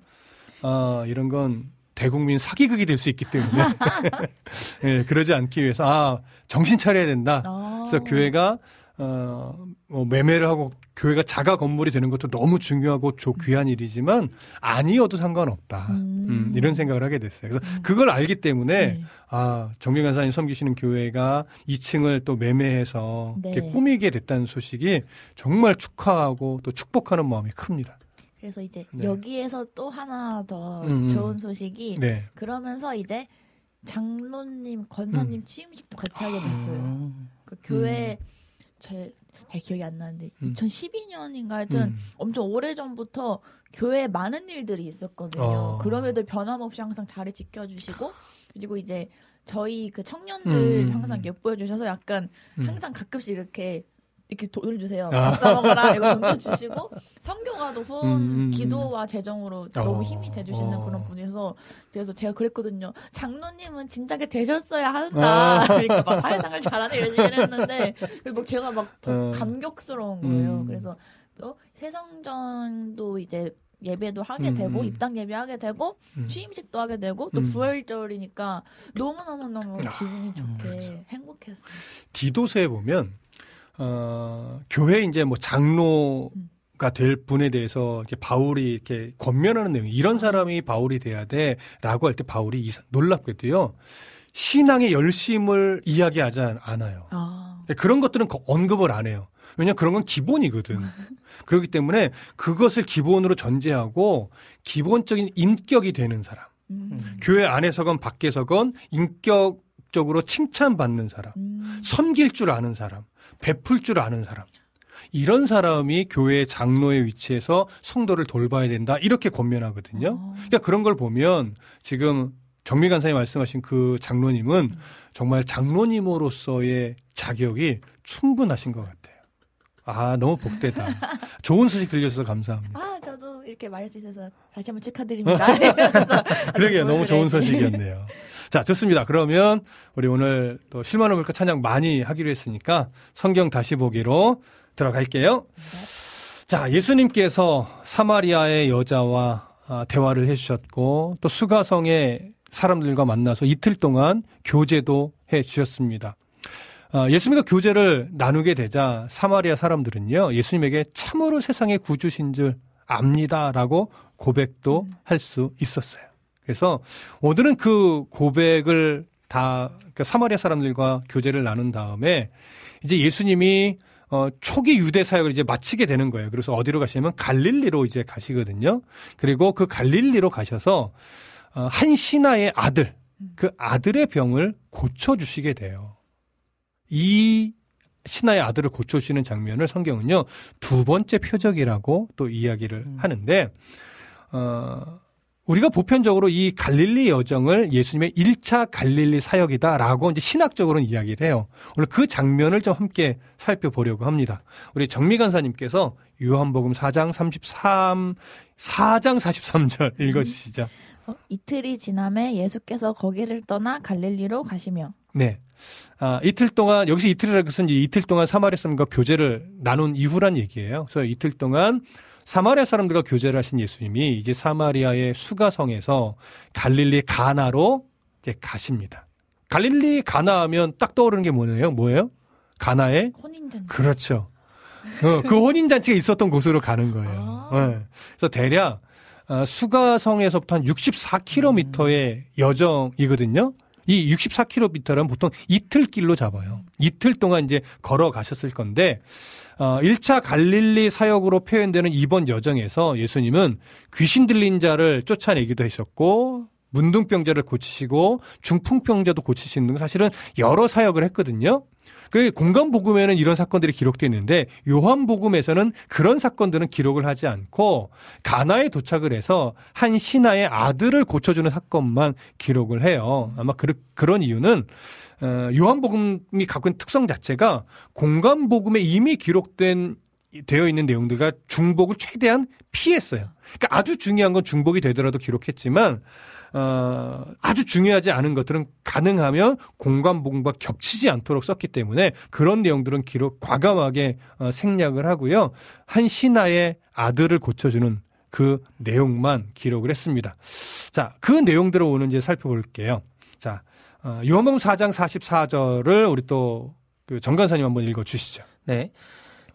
아 이런 건 대국민 사기극이 될 수 있기 때문에 예, 그러지 않기 위해서 아 정신 차려야 된다. 아. 그래서 교회가 어, 뭐 매매를 하고 교회가 자가 건물이 되는 것도 너무 중요하고 조 귀한 일이지만 아니어도 상관없다. 음. 음, 이런 생각을 하게 됐어요. 그래서 그걸 알기 때문에 네. 아 정경 간사님 섬기시는 교회가 2층을 또 매매해서 네. 이렇게 꾸미게 됐다는 소식이 정말 축하하고 또 축복하는 마음이 큽니다. 그래서 이제 네. 여기에서 또 하나 더 음, 음. 좋은 소식이 네. 그러면서 이제 장로님, 권사님 음. 취임식도 같이 하게 됐어요. 음. 그 교회 제 잘 기억이 안 나는데 음. 2012년인가 하여튼 음. 엄청 오래 전부터 교회에 많은 일들이 있었거든요. 어. 그럼에도 변함없이 항상 자리 지켜주시고 그리고 이제 저희 그 청년들 음. 항상 예뻐해 주셔서 약간 음. 항상 가끔씩 이렇게 이렇게 돈을 주세요. 아. 밥사 먹어라 이거 돈도 주시고 성교가도 후원 음, 음, 음. 기도와 재정으로 너무 어. 힘이 돼 주시는 어. 그런 분이서 그래서 제가 그랬거든요. 장로님은 진작에 되셨어야 아. 한다. 그러니까 막 사회생활 잘하네 이런 식으로 했는데 막 제가 막더 어. 감격스러운 거예요. 음. 그래서 또 세성전도 이제 예배도 하게 음, 되고 음. 입당 예배하게 되고 음. 취임식도 하게 되고 또 음. 부활절이니까 너무 너무 너무 아, 기분이 좋게 그렇죠. 행복했어요. 디도서에 보면 어, 교회 이제 뭐 장로가 될 분에 대해서 이렇게 바울이 이렇게 권면하는 내용 이런 사람이 바울이 돼야 돼라고 할 때 바울이 이- 놀랍게도요 신앙의 열심을 이야기하지 않- 않아요. 아, 그런 것들은 거- 언급을 안 해요. 왜냐 그런 건 기본이거든. 그렇기 때문에 그것을 기본으로 전제하고 기본적인 인격이 되는 사람. 음, 교회 안에서건 밖에서건 인격적으로 칭찬받는 사람. 음, 섬길 줄 아는 사람, 베풀 줄 아는 사람. 이런 사람이 교회 장로의 위치에서 성도를 돌봐야 된다. 이렇게 권면하거든요. 어. 그러니까 그런 걸 보면 지금 정미 간사님 말씀하신 그 장로님은 정말 장로님으로서의 자격이 충분하신 것 같아요. 아, 너무 복되다. 좋은 소식 들려주셔서 감사합니다. 아, 저도 이렇게 말할 수 있어서 다시 한번 축하드립니다. 그러게요. 너무 좋은. 소식이었네요. 자, 좋습니다. 그러면 우리 오늘 또 실만한 물가 찬양 많이 하기로 했으니까 성경 다시 보기로 들어갈게요. 자, 예수님께서 사마리아의 여자와 아, 대화를 해주셨고 또 수가성의 사람들과 만나서 이틀 동안 교제도 해 주셨습니다. 아, 예수님과 교제를 나누게 되자 사마리아 사람들은요, 예수님에게 참으로 세상의 구주신 줄 압니다라고 고백도 할 수 있었어요. 그래서 오늘은 그 고백을 다 그러니까 사마리아 사람들과 교제를 나눈 다음에 이제 예수님이 어, 초기 유대 사역을 이제 마치게 되는 거예요. 그래서 어디로 가시냐면 갈릴리로 이제 가시거든요. 그리고 그 갈릴리로 가셔서 어, 한 신하의 아들, 그 아들의 병을 고쳐주시게 돼요. 이 신하의 아들을 고쳐주시는 장면을 성경은요, 두 번째 표적이라고 또 이야기를 하는데, 어, 우리가 보편적으로 이 갈릴리 여정을 예수님의 1차 갈릴리 사역이다라고 이제 신학적으로는 이야기를 해요. 오늘 그 장면을 좀 함께 살펴보려고 합니다. 우리 정미 간사님께서 요한복음 4장 33, 4장 43절 읽어 주시죠. 어, 이틀이 지남에 예수께서 거기를 떠나 갈릴리로 가시며 네. 아, 이틀 동안, 여기서 이틀이라는 것은 이틀 동안 사마리아 사람과 교제를 나눈 이후란 얘기예요. 그래서 이틀 동안 사마리아 사람들과 교제를 하신 예수님이 이제 사마리아의 수가성에서 갈릴리 가나로 이제 가십니다. 갈릴리 가나 하면 딱 떠오르는 게 뭐예요? 뭐예요? 가나의 혼인잔치. 그렇죠. 어, 그 혼인잔치가 있었던 곳으로 가는 거예요. 아. 네. 그래서 대략 어, 수가성에서부터 한 64km의 여정이거든요. 이 64km는 보통 이틀 길로 잡아요. 이틀 동안 이제 걸어 가셨을 건데, 어, 1차 갈릴리 사역으로 표현되는 이번 여정에서 예수님은 귀신 들린 자를 쫓아내기도 하셨고, 문둥병자를 고치시고, 중풍병자도 고치시는 등 사실은 여러 사역을 했거든요. 그 공간복음에는 이런 사건들이 기록되어 있는데 요한복음에서는 그런 사건들은 기록을 하지 않고 가나에 도착을 해서 한 신하의 아들을 고쳐주는 사건만 기록을 해요. 아마 그, 그런 이유는 어, 요한복음이 갖고 있는 특성 자체가 공간복음에 이미 기록된 되어 있는 내용들과 중복을 최대한 피했어요. 그러니까 아주 중요한 건 중복이 되더라도 기록했지만 어, 아주 중요하지 않은 것들은 가능하면 공간복음과 겹치지 않도록 썼기 때문에 그런 내용들은 기록 과감하게 어, 생략을 하고요. 한 신하의 아들을 고쳐주는 그 내용만 기록을 했습니다. 자, 그 내용들을 오늘 이제 살펴볼게요. 자, 어, 요한복음 4장 44절을 우리 또그 정간사님 한번 읽어 주시죠. 네.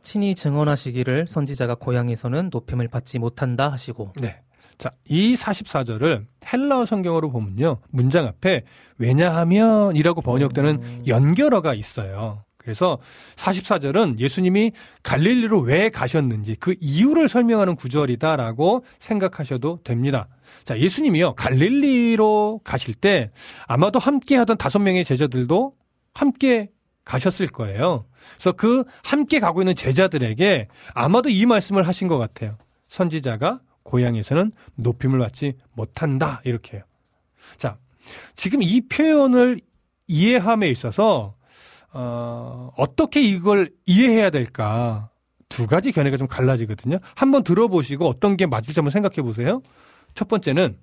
친히 증언하시기를 선지자가 고향에서는 높임을 받지 못한다 하시고 네. 자, 이 44절을 헬라어 성경으로 보면요. 문장 앞에 왜냐하면이라고 번역되는 음. 연결어가 있어요. 그래서 44절은 예수님이 갈릴리로 왜 가셨는지 그 이유를 설명하는 구절이다라고 생각하셔도 됩니다. 자, 예수님이요. 갈릴리로 가실 때 아마도 함께 하던 다섯 명의 제자들도 함께 가셨을 거예요. 그래서 그 함께 가고 있는 제자들에게 아마도 이 말씀을 하신 것 같아요. 선지자가 고향에서는 높임을 받지 못한다. 이렇게요. 자, 지금 이 표현을 이해함에 있어서, 어, 어떻게 이걸 이해해야 될까? 두 가지 견해가 좀 갈라지거든요. 한번 들어보시고 어떤 게 맞을지 한번 생각해 보세요. 첫 번째는,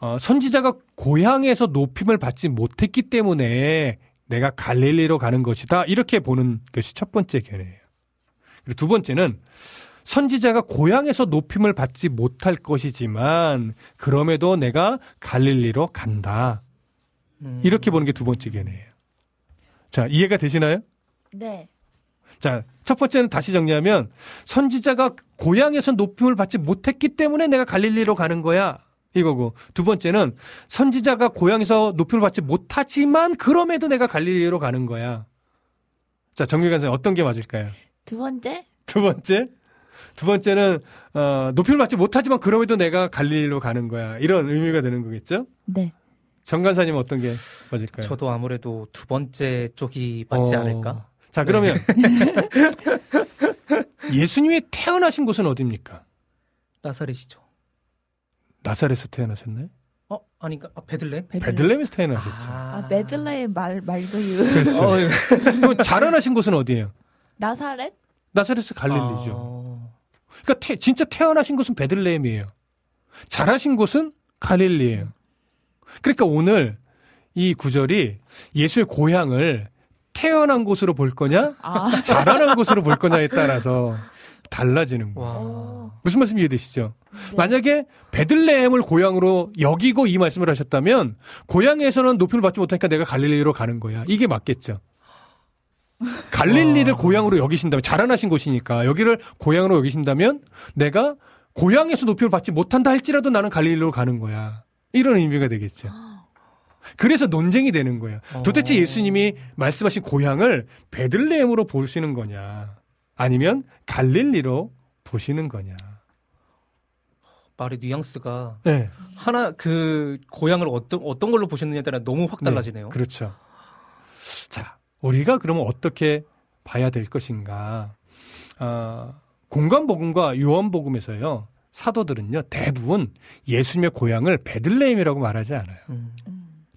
어, 선지자가 고향에서 높임을 받지 못했기 때문에 내가 갈릴리로 가는 것이다. 이렇게 보는 것이 첫 번째 견해예요. 그리고 두 번째는 선지자가 고향에서 높임을 받지 못할 것이지만 그럼에도 내가 갈릴리로 간다. 음, 이렇게 보는 게 두 번째 견해예요. 자, 이해가 되시나요? 네. 자, 첫 번째는 다시 정리하면 선지자가 고향에서 높임을 받지 못했기 때문에 내가 갈릴리로 가는 거야. 이거고. 두 번째는 선지자가 고향에서 높임을 받지 못하지만 그럼에도 내가 갈릴리로 가는 거야. 자, 정미관 선생 어떤 게 맞을까요? 두 번째 두 번째? 두 번째는 어, 높임을 받지 못하지만 그럼에도 내가 갈릴리로 가는 거야. 이런 의미가 되는 거겠죠? 네. 정관사님 어떤 게 맞을까요? 저도 아무래도 두 번째 쪽이 맞지 어, 않을까. 자, 그러면 예수님이 태어나신 곳은 어디입니까? 나사렛이죠. 나사렛에서 태어나셨나요? 어, 아니, 아, 베들레? 베들레헴에서 태어나셨죠. 아, 메들레의 말 말도 유. 그렇죠. 어, 그럼 자라나신 곳은 어디예요? 나사렛? 나사렛에서 갈릴리죠. 아, 그러니까 태- 진짜 태어나신 곳은 베들레헴이에요. 자라신 곳은 갈릴리예요. 그러니까 오늘 이 구절이 예수의 고향을 태어난 곳으로 볼 거냐, 아, 자라난 곳으로 볼 거냐에 따라서 달라지는 거예요. 와. 무슨 말씀 이해되시죠? 네. 만약에 베들레헴을 고향으로 여기고 이 말씀을 하셨다면 고향에서는 높임을 받지 못하니까 내가 갈릴리로 가는 거야. 이게 맞겠죠. 갈릴리를 와. 고향으로 여기신다면 자라나신 곳이니까 여기를 고향으로 여기신다면 내가 고향에서 높임을 받지 못한다 할지라도 나는 갈릴리로 가는 거야. 이런 의미가 되겠죠. 그래서 논쟁이 되는 거예요. 도대체 어. 예수님이 말씀하신 고향을 베들레헴으로 보시는 거냐, 아니면 갈릴리로 보시는 거냐. 말의 뉘앙스가 네, 하나 그 고향을 어떤 어떤 걸로 보셨느냐에 따라 너무 확 달라지네요. 그렇죠. 자, 우리가 그러면 어떻게 봐야 될 것인가? 아, 공간 복음과 요한 복음에서요, 사도들은요, 대부분 예수님의 고향을 베들레헴이라고 말하지 않아요. 음.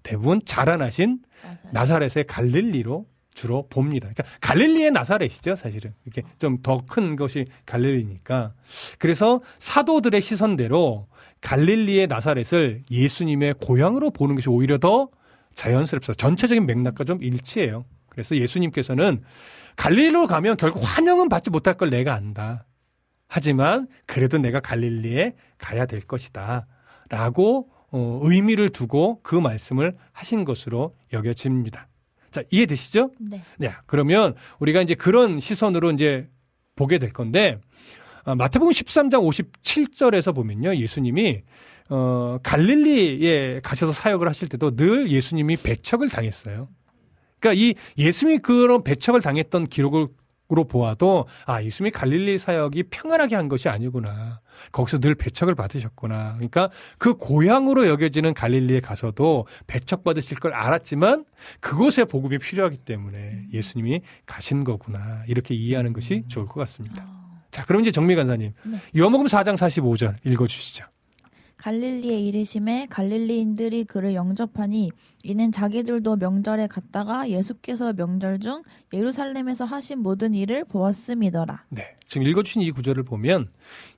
대부분 자라나신 맞아요. 나사렛의 갈릴리로 주로 봅니다. 그러니까 갈릴리의 나사렛이죠, 사실은. 이렇게 좀 더 큰 것이 갈릴리니까. 그래서 사도들의 시선대로 갈릴리의 나사렛을 예수님의 고향으로 보는 것이 오히려 더 자연스럽습니다. 전체적인 맥락과 좀 일치해요. 그래서 예수님께서는 갈릴리로 가면 결국 환영은 받지 못할 걸 내가 안다. 하지만 그래도 내가 갈릴리에 가야 될 것이다. 라고 어, 의미를 두고 그 말씀을 하신 것으로 여겨집니다. 자, 이해되시죠? 네. 네, 그러면 우리가 이제 그런 시선으로 이제 보게 될 건데, 아, 마태복음 13장 57절에서 보면요. 예수님이, 어, 갈릴리에 가셔서 사역을 하실 때도 늘 예수님이 배척을 당했어요. 그러니까 이 예수님이 그런 배척을 당했던 기록 으로 보아도, 아, 예수님이 갈릴리 사역이 평안하게 한 것이 아니구나. 거기서 늘 배척을 받으셨구나. 그러니까 그 고향으로 여겨지는 갈릴리에 가서도 배척 받으실 걸 알았지만 그곳에 복음이 필요하기 때문에 예수님이 가신 거구나. 이렇게 이해하는 것이 좋을 것 같습니다. 자, 그럼 이제 정미 간사님. 네. 요한복음 4장 45절 읽어 주시죠. 갈릴리에 이르심에 갈릴리인들이 그를 영접하니 이는 자기들도 명절에 갔다가 예수께서 명절 중 예루살렘에서 하신 모든 일을 보았음이더라. 네. 지금 읽어 주신 이 구절을 보면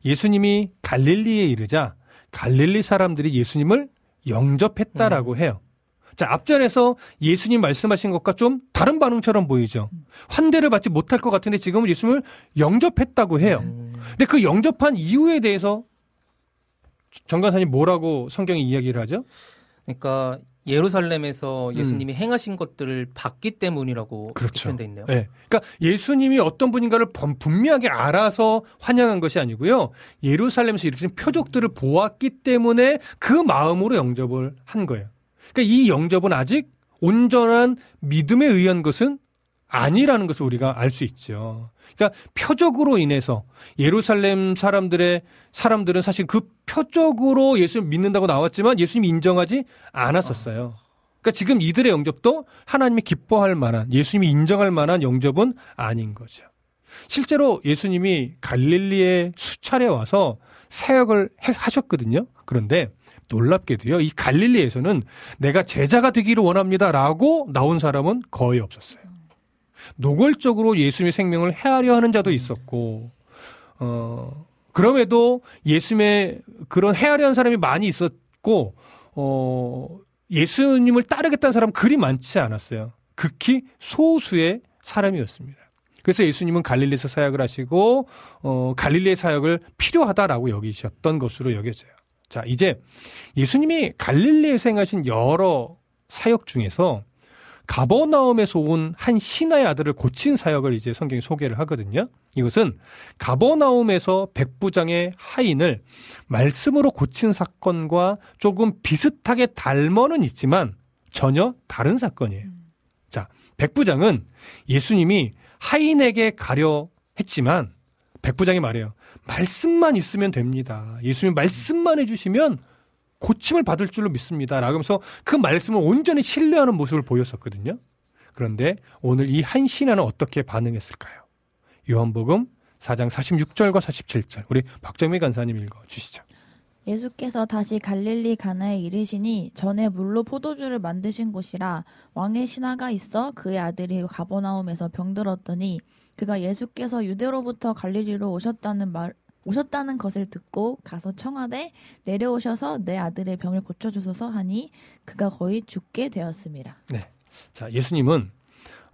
예수님이 갈릴리에 이르자 갈릴리 사람들이 예수님을 영접했다라고 해요. 자, 앞전에서 예수님 말씀하신 것과 좀 다른 반응처럼 보이죠. 환대를 받지 못할 것 같은데 지금은 예수님을 영접했다고 해요. 음. 근데 그 영접한 이유에 대해서 정관사님 뭐라고 성경이 이야기를 하죠? 그러니까 예루살렘에서 예수님이 행하신 것들을 봤기 때문이라고 음. 그렇죠. 표현돼 있네요. 네. 그러니까 예수님이 어떤 분인가를 분- 분명하게 알아서 환영한 것이 아니고요. 예루살렘에서 일으킨 표적들을 보았기 때문에 그 마음으로 영접을 한 거예요. 그러니까 이 영접은 아직 온전한 믿음에 의한 것은 아니라는 것을 우리가 알 수 있죠. 그러니까 표적으로 인해서 예루살렘 사람들의 사람들은 사실 그 표적으로 예수를 믿는다고 나왔지만 예수님이 인정하지 않았었어요. 그러니까 지금 이들의 영접도 하나님이 기뻐할 만한 예수님이 인정할 만한 영접은 아닌 거죠. 실제로 예수님이 갈릴리에 수차례 와서 사역을 해- 하셨거든요. 그런데 놀랍게도요. 이 갈릴리에서는 내가 제자가 되기를 원합니다라고 나온 사람은 거의 없었어요. 노골적으로 예수님의 생명을 해하려 하는 자도 있었고, 어, 그럼에도 예수님의 그런 하는 사람이 많이 있었고, 어, 예수님을 따르겠다는 사람은 그리 많지 않았어요. 극히 소수의 사람이었습니다. 그래서 예수님은 갈릴리에서 사역을 하시고, 어, 갈릴리의 사역을 필요하다라고 여기셨던 것으로 여겨져요. 자, 이제 예수님이 갈릴리에서 행하신 여러 사역 중에서 가버나움에서 온 한 신하의 아들을 고친 사역을 이제 성경이 소개를 하거든요. 이것은 가버나움에서 백부장의 하인을 말씀으로 고친 사건과 조금 비슷하게 닮아는 있지만 전혀 다른 사건이에요. 자, 백부장은 예수님이 하인에게 가려 했지만 백부장이 말해요. 말씀만 있으면 됩니다. 예수님 말씀만 해주시면 고침을 받을 줄로 믿습니다. 라면서 그 말씀을 온전히 신뢰하는 모습을 보였었거든요. 그런데 오늘 이 한 신하는 어떻게 반응했을까요? 요한복음 4장 46절과 47절. 우리 박정미 간사님 읽어 주시죠. 예수께서 다시 갈릴리 가나에 이르시니 전에 물로 포도주를 만드신 곳이라 왕의 신하가 있어 그의 아들이 가버나움에서 병들었더니 그가 예수께서 유대로부터 갈릴리로 오셨다는 말 오셨다는 것을 듣고 가서 청하되 내려오셔서 내 아들의 병을 고쳐주소서 하니 그가 거의 죽게 되었습니다. 자, 예수님은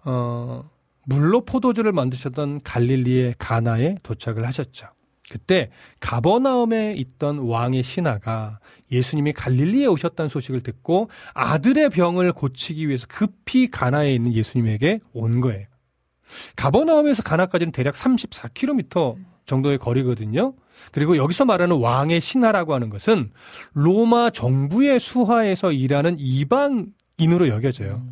어, 물로 포도주를 만드셨던 갈릴리의 가나에 도착을 하셨죠. 그때 가버나움에 있던 왕의 신하가 예수님이 갈릴리에 오셨다는 소식을 듣고 아들의 병을 고치기 위해서 급히 가나에 있는 예수님에게 온 거예요. 가버나움에서 가나까지는 대략 34km 정도의 거리거든요. 그리고 여기서 말하는 왕의 신하라고 하는 것은 로마 정부의 수하에서 일하는 이방인으로 여겨져요.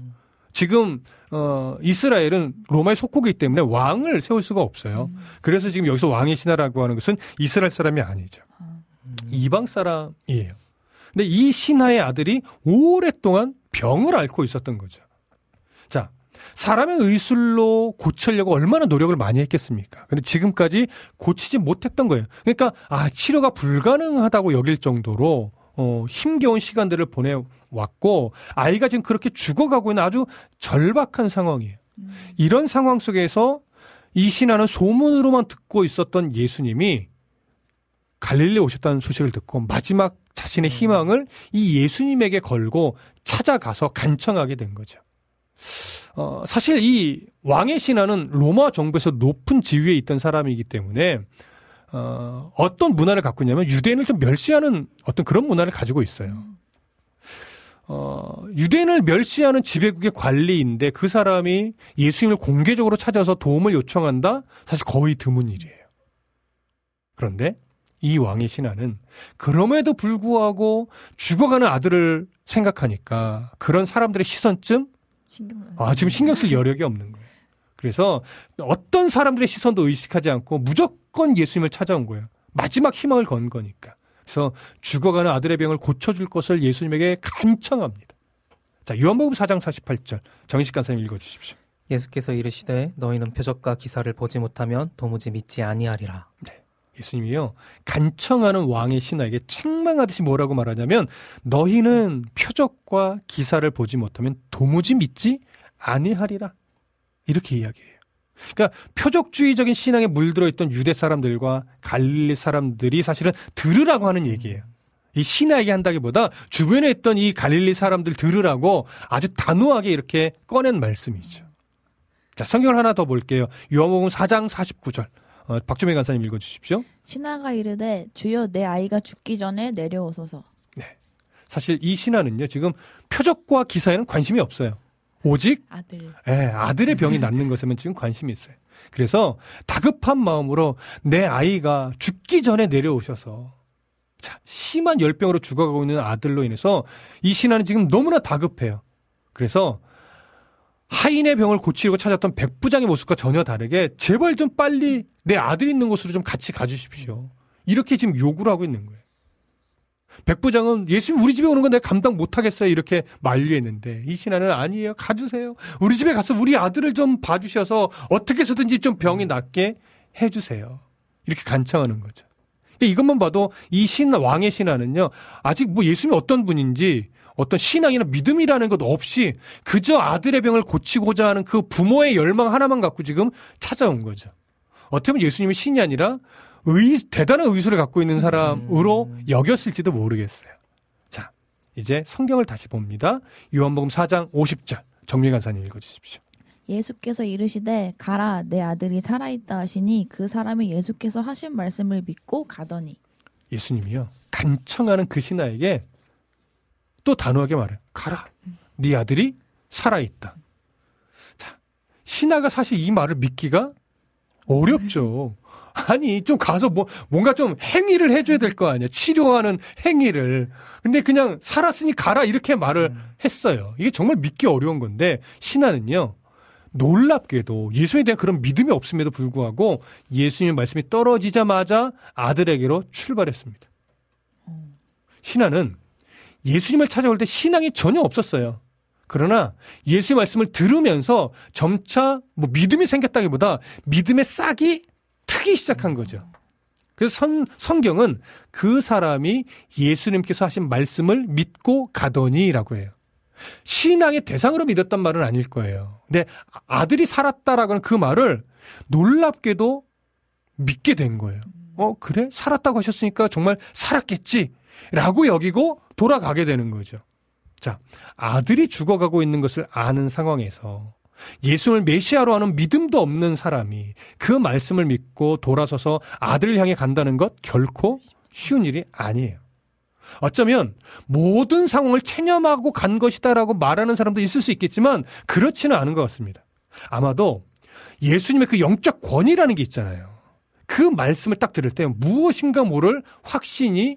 지금 어 이스라엘은 로마의 속국이기 때문에 왕을 세울 수가 없어요. 그래서 지금 여기서 왕의 신하라고 하는 것은 이스라엘 사람이 아니죠. 이방 사람이에요. 근데 이 신하의 아들이 오랫동안 병을 앓고 있었던 거죠. 자, 사람의 의술로 고치려고 얼마나 노력을 많이 했겠습니까? 근데 지금까지 고치지 못했던 거예요. 그러니까 아, 치료가 불가능하다고 여길 정도로 어, 힘겨운 시간들을 보내왔고 아이가 지금 그렇게 죽어가고 있는 아주 절박한 상황이에요. 이런 상황 속에서 이 신하는 소문으로만 듣고 있었던 예수님이 갈릴리 오셨다는 소식을 듣고 마지막 자신의 희망을 이 예수님에게 걸고 찾아가서 간청하게 된 거죠. 어, 사실 이 왕의 신하는 로마 정부에서 높은 지위에 있던 사람이기 때문에 어, 어떤 문화를 갖고 있냐면 유대인을 좀 멸시하는 어떤 그런 문화를 가지고 있어요. 어, 유대인을 멸시하는 지배국의 관리인데 그 사람이 예수님을 공개적으로 찾아서 도움을 요청한다? 사실 거의 드문 일이에요. 그런데 이 왕의 신하는 그럼에도 불구하고 죽어가는 아들을 생각하니까 그런 사람들의 시선쯤 신경 아, 지금 신경 쓸 여력이 없는 거예요. 그래서 어떤 사람들의 시선도 의식하지 않고 무조건 예수님을 찾아온 거예요. 마지막 희망을 건 거니까. 그래서 죽어가는 아들의 병을 고쳐줄 것을 예수님에게 간청합니다. 자, 요한복음 4장 48절. 정식 간사님 읽어주십시오. 예수께서 이르시되 너희는 표적과 기사를 보지 못하면 도무지 믿지 아니하리라. 예수님이요. 간청하는 왕의 신하에게 책망하듯이 뭐라고 말하냐면 너희는 표적과 기사를 보지 못하면 도무지 믿지 아니하리라. 이렇게 이야기해요. 그러니까 표적주의적인 신앙에 물들어 있던 유대 사람들과 갈릴리 사람들이 사실은 들으라고 하는 얘기예요. 이 신하에게 한다기보다 주변에 있던 이 갈릴리 사람들 들으라고 아주 단호하게 이렇게 꺼낸 말씀이죠. 자, 성경을 하나 더 볼게요. 요한복음 4장 49절. 어, 박주미 간사님 읽어주십시오. 신하가 이르되 주여 내 아이가 죽기 전에 내려오소서. 사실 이 신하는요, 지금 표적과 기사에는 관심이 없어요. 오직 아들. 예, 아들의 병이 낫는 것에만 지금 관심이 있어요. 그래서 다급한 마음으로 내 아이가 죽기 전에 내려오셔서 자, 심한 열병으로 죽어가고 있는 아들로 인해서 이 신하는 지금 너무나 다급해요. 그래서 하인의 병을 고치려고 찾았던 백부장의 모습과 전혀 다르게 제발 좀 빨리 내 아들 있는 곳으로 좀 같이 가주십시오. 이렇게 지금 요구를 하고 있는 거예요. 백부장은 예수님 우리 집에 오는 건 내가 감당 못하겠어요. 이렇게 만류했는데 이 신하는 아니에요. 가주세요. 우리 집에 가서 우리 아들을 좀 봐주셔서 어떻게 해서든지 좀 병이 낫게 해주세요. 이렇게 간청하는 거죠. 그러니까 이것만 봐도 이 신, 왕의 신하는요, 아직 뭐 예수님이 어떤 분인지 어떤 신앙이나 믿음이라는 것 없이 그저 아들의 병을 고치고자 하는 그 부모의 열망 하나만 갖고 지금 찾아온 거죠. 어떻게 보면 예수님이 신이 아니라 의, 대단한 의술을 갖고 있는 사람으로 여겼을지도 모르겠어요. 자, 이제 성경을 다시 봅니다. 요한복음 4장 50절. 정미 간사님 읽어주십시오. 예수께서 이르시되 가라 내 아들이 살아있다 하시니 그 사람이 예수께서 하신 말씀을 믿고 가더니 예수님이요. 간청하는 그 신하에게 또 단호하게 말해요. 가라. 네 아들이 살아있다. 자, 신하가 사실 이 말을 믿기가 어렵죠. 아니, 좀 가서 뭐, 뭔가 좀 행위를 해줘야 될 거 아니야. 치료하는 행위를. 근데 그냥 살았으니 가라. 이렇게 말을 했어요. 이게 정말 믿기 어려운 건데, 신하는요, 놀랍게도 예수님에 대한 그런 믿음이 없음에도 불구하고 예수님의 말씀이 떨어지자마자 아들에게로 출발했습니다. 신하는 예수님을 찾아올 때 신앙이 전혀 없었어요. 그러나 예수의 말씀을 들으면서 점차 뭐 믿음이 생겼다기보다 믿음의 싹이 트기 시작한 거죠. 그래서 선, 성경은 그 사람이 예수님께서 하신 말씀을 믿고 가더니라고 해요. 신앙의 대상으로 믿었단 말은 아닐 거예요. 근데 아들이 살았다라고는 그 말을 놀랍게도 믿게 된 거예요. 어, 그래? 살았다고 하셨으니까 정말 살았겠지? 라고 여기고 돌아가게 되는 거죠. 자, 아들이 죽어가고 있는 것을 아는 상황에서 예수를 메시아로 하는 믿음도 없는 사람이 그 말씀을 믿고 돌아서서 아들을 향해 간다는 것 결코 쉬운 일이 아니에요. 어쩌면 모든 상황을 체념하고 간 것이다라고 말하는 사람도 있을 수 있겠지만 그렇지는 않은 것 같습니다. 아마도 예수님의 그 영적 권위라는 게 있잖아요. 그 말씀을 딱 들을 때 무엇인가 모를 확신이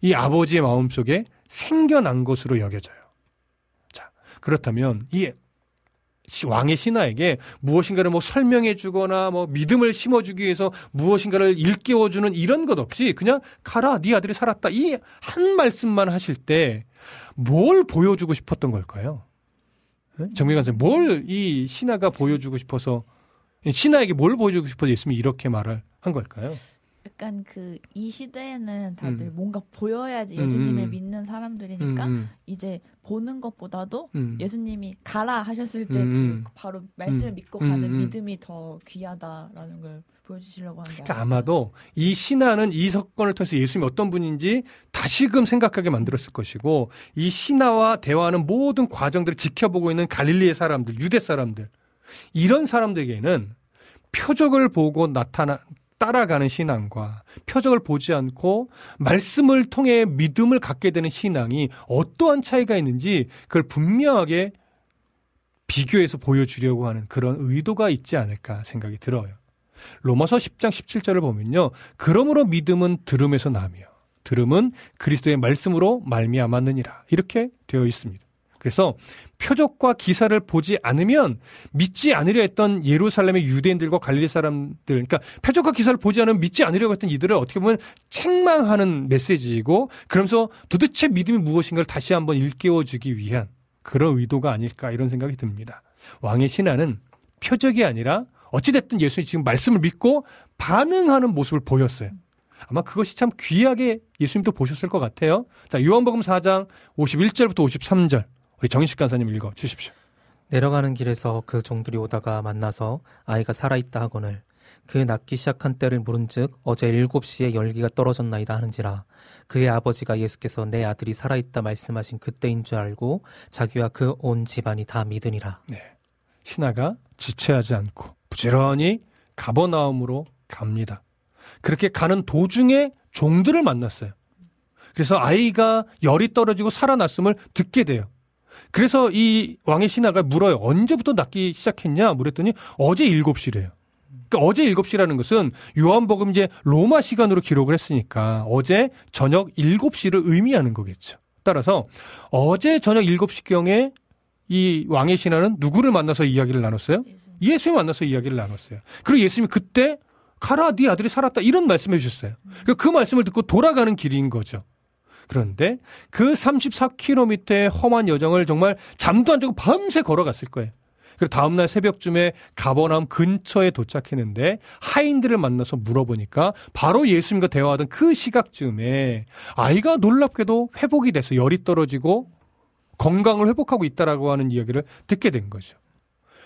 이 아버지의 마음속에 생겨난 것으로 여겨져요. 자, 그렇다면 이 왕의 신하에게 무엇인가를 뭐 설명해 주거나 뭐 믿음을 심어 주기 위해서 무엇인가를 일깨워 주는 이런 것 없이 그냥 가라 네 아들이 살았다 이 한 말씀만 하실 때 뭘 보여주고 싶었던 걸까요? 정미관 선생님 뭘이 신하가 보여주고 싶어서 신하에게 뭘 보여주고 싶어서 예수님이 이렇게 말을 한 걸까요? 약간 그 이 시대에는 다들 음. 뭔가 보여야지 음, 예수님을 음. 믿는 사람들이니까 음, 이제 보는 것보다도 음, 음. 예수님이 가라 하셨을 때 음, 그 바로 말씀을 음. 믿고 음, 가는 음. 믿음이 더 귀하다라는 걸 보여주시려고 하는 게 그러니까. 아마도 이 신하는 이 사건을 통해서 예수님이 어떤 분인지 다시금 생각하게 만들었을 것이고 이 신하와 대화하는 모든 과정들을 지켜보고 있는 갈릴리의 사람들, 유대 사람들 이런 사람들에게는 표적을 보고 나타나 따라가는 신앙과 표적을 보지 않고 말씀을 통해 믿음을 갖게 되는 신앙이 어떠한 차이가 있는지 그걸 분명하게 비교해서 보여주려고 하는 그런 의도가 있지 않을까 생각이 들어요. 로마서 10장 17절을 보면요. 그러므로 믿음은 들음에서 나며 들음은 그리스도의 말씀으로 말미암았느니라. 이렇게 되어 있습니다. 그래서 표적과 기사를 보지 않으면 믿지 않으려 했던 예루살렘의 유대인들과 갈릴리 사람들, 그러니까 표적과 기사를 보지 않으면 믿지 않으려고 했던 이들을 어떻게 보면 책망하는 메시지이고, 그러면서 도대체 믿음이 무엇인가를 다시 한번 일깨워주기 위한 그런 의도가 아닐까 이런 생각이 듭니다. 왕의 신하는 표적이 아니라 어찌됐든 예수님 지금 말씀을 믿고 반응하는 모습을 보였어요. 아마 그것이 참 귀하게 예수님도 보셨을 것 같아요. 자, 요한복음 4장 51절부터 53절. 우리 정인식 간사님 읽어 주십시오. 내려가는 길에서 그 종들이 오다가 만나서 아이가 살아있다 하거늘 그 낳기 시작한 때를 물은즉 어제 일곱 시에 열기가 떨어졌나이다 하는지라 그의 아버지가 예수께서 내 아들이 살아있다 말씀하신 그때인 줄 알고 자기와 그 온 집안이 다 믿으니라 네. 신하가 지체하지 않고 부지런히 가버나움으로 갑니다. 그렇게 가는 도중에 종들을 만났어요. 그래서 아이가 열이 떨어지고 살아났음을 듣게 돼요. 그래서 이 왕의 신하가 물어요. 언제부터 낫기 시작했냐? 물었더니 어제 7시래요. 그러니까 어제 7시라는 것은 요한복음 이제 로마 시간으로 기록을 했으니까 어제 저녁 7시를 의미하는 거겠죠. 따라서 어제 저녁 7시경에 이 왕의 신하는 누구를 만나서 이야기를 나눴어요? 예수님 만나서 이야기를 나눴어요. 그리고 예수님이 그때 가라 네 아들이 살았다 이런 말씀해 주셨어요. 그그 말씀을 듣고 돌아가는 길인 거죠. 그런데 그 34km의 험한 여정을 정말 잠도 안 자고 밤새 걸어갔을 거예요. 그리고 다음날 새벽쯤에 가버나움 근처에 도착했는데 하인들을 만나서 물어보니까 바로 예수님과 대화하던 그 시각쯤에 아이가 놀랍게도 회복이 돼서 열이 떨어지고 건강을 회복하고 있다라고 하는 이야기를 듣게 된 거죠.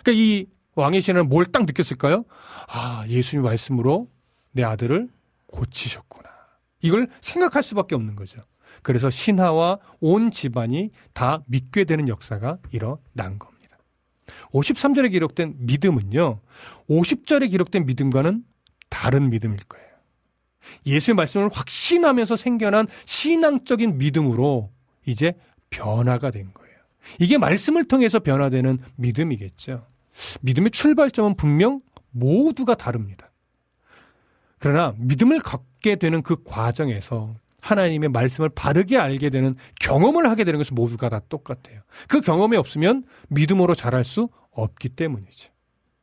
그러니까 이 왕의 신하는 뭘딱 느꼈을까요? 아, 예수님 말씀으로 내 아들을 고치셨구나. 이걸 생각할 수밖에 없는 거죠. 그래서 신하와 온 집안이 다 믿게 되는 역사가 일어난 겁니다. 53절에 기록된 믿음은요, 50절에 기록된 믿음과는 다른 믿음일 거예요. 예수의 말씀을 확신하면서 생겨난 신앙적인 믿음으로 이제 변화가 된 거예요. 이게 말씀을 통해서 변화되는 믿음이겠죠. 믿음의 출발점은 분명 모두가 다릅니다. 그러나 믿음을 갖게 되는 그 과정에서 하나님의 말씀을 바르게 알게 되는 경험을 하게 되는 것은 모두가 다 똑같아요. 그 경험이 없으면 믿음으로 자랄 수 없기 때문이죠.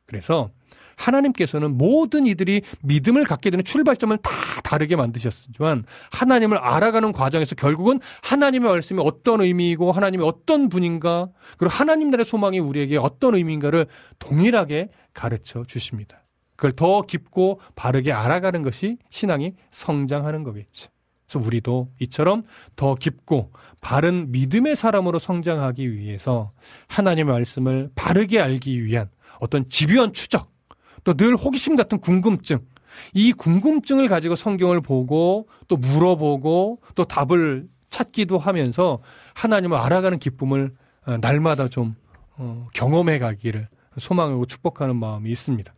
그래서 하나님께서는 모든 이들이 믿음을 갖게 되는 출발점을 다 다르게 만드셨지만 하나님을 알아가는 과정에서 결국은 하나님의 말씀이 어떤 의미이고 하나님이 어떤 분인가 그리고 하나님 나라의 소망이 우리에게 어떤 의미인가를 동일하게 가르쳐 주십니다. 그걸 더 깊고 바르게 알아가는 것이 신앙이 성장하는 거겠죠. 그래서 우리도 이처럼 더 깊고 바른 믿음의 사람으로 성장하기 위해서 하나님의 말씀을 바르게 알기 위한 어떤 집요한 추적, 또 늘 호기심 같은 궁금증, 이 궁금증을 가지고 성경을 보고 또 물어보고 또 답을 찾기도 하면서 하나님을 알아가는 기쁨을 어, 날마다 좀 어, 경험해 가기를 소망하고 축복하는 마음이 있습니다.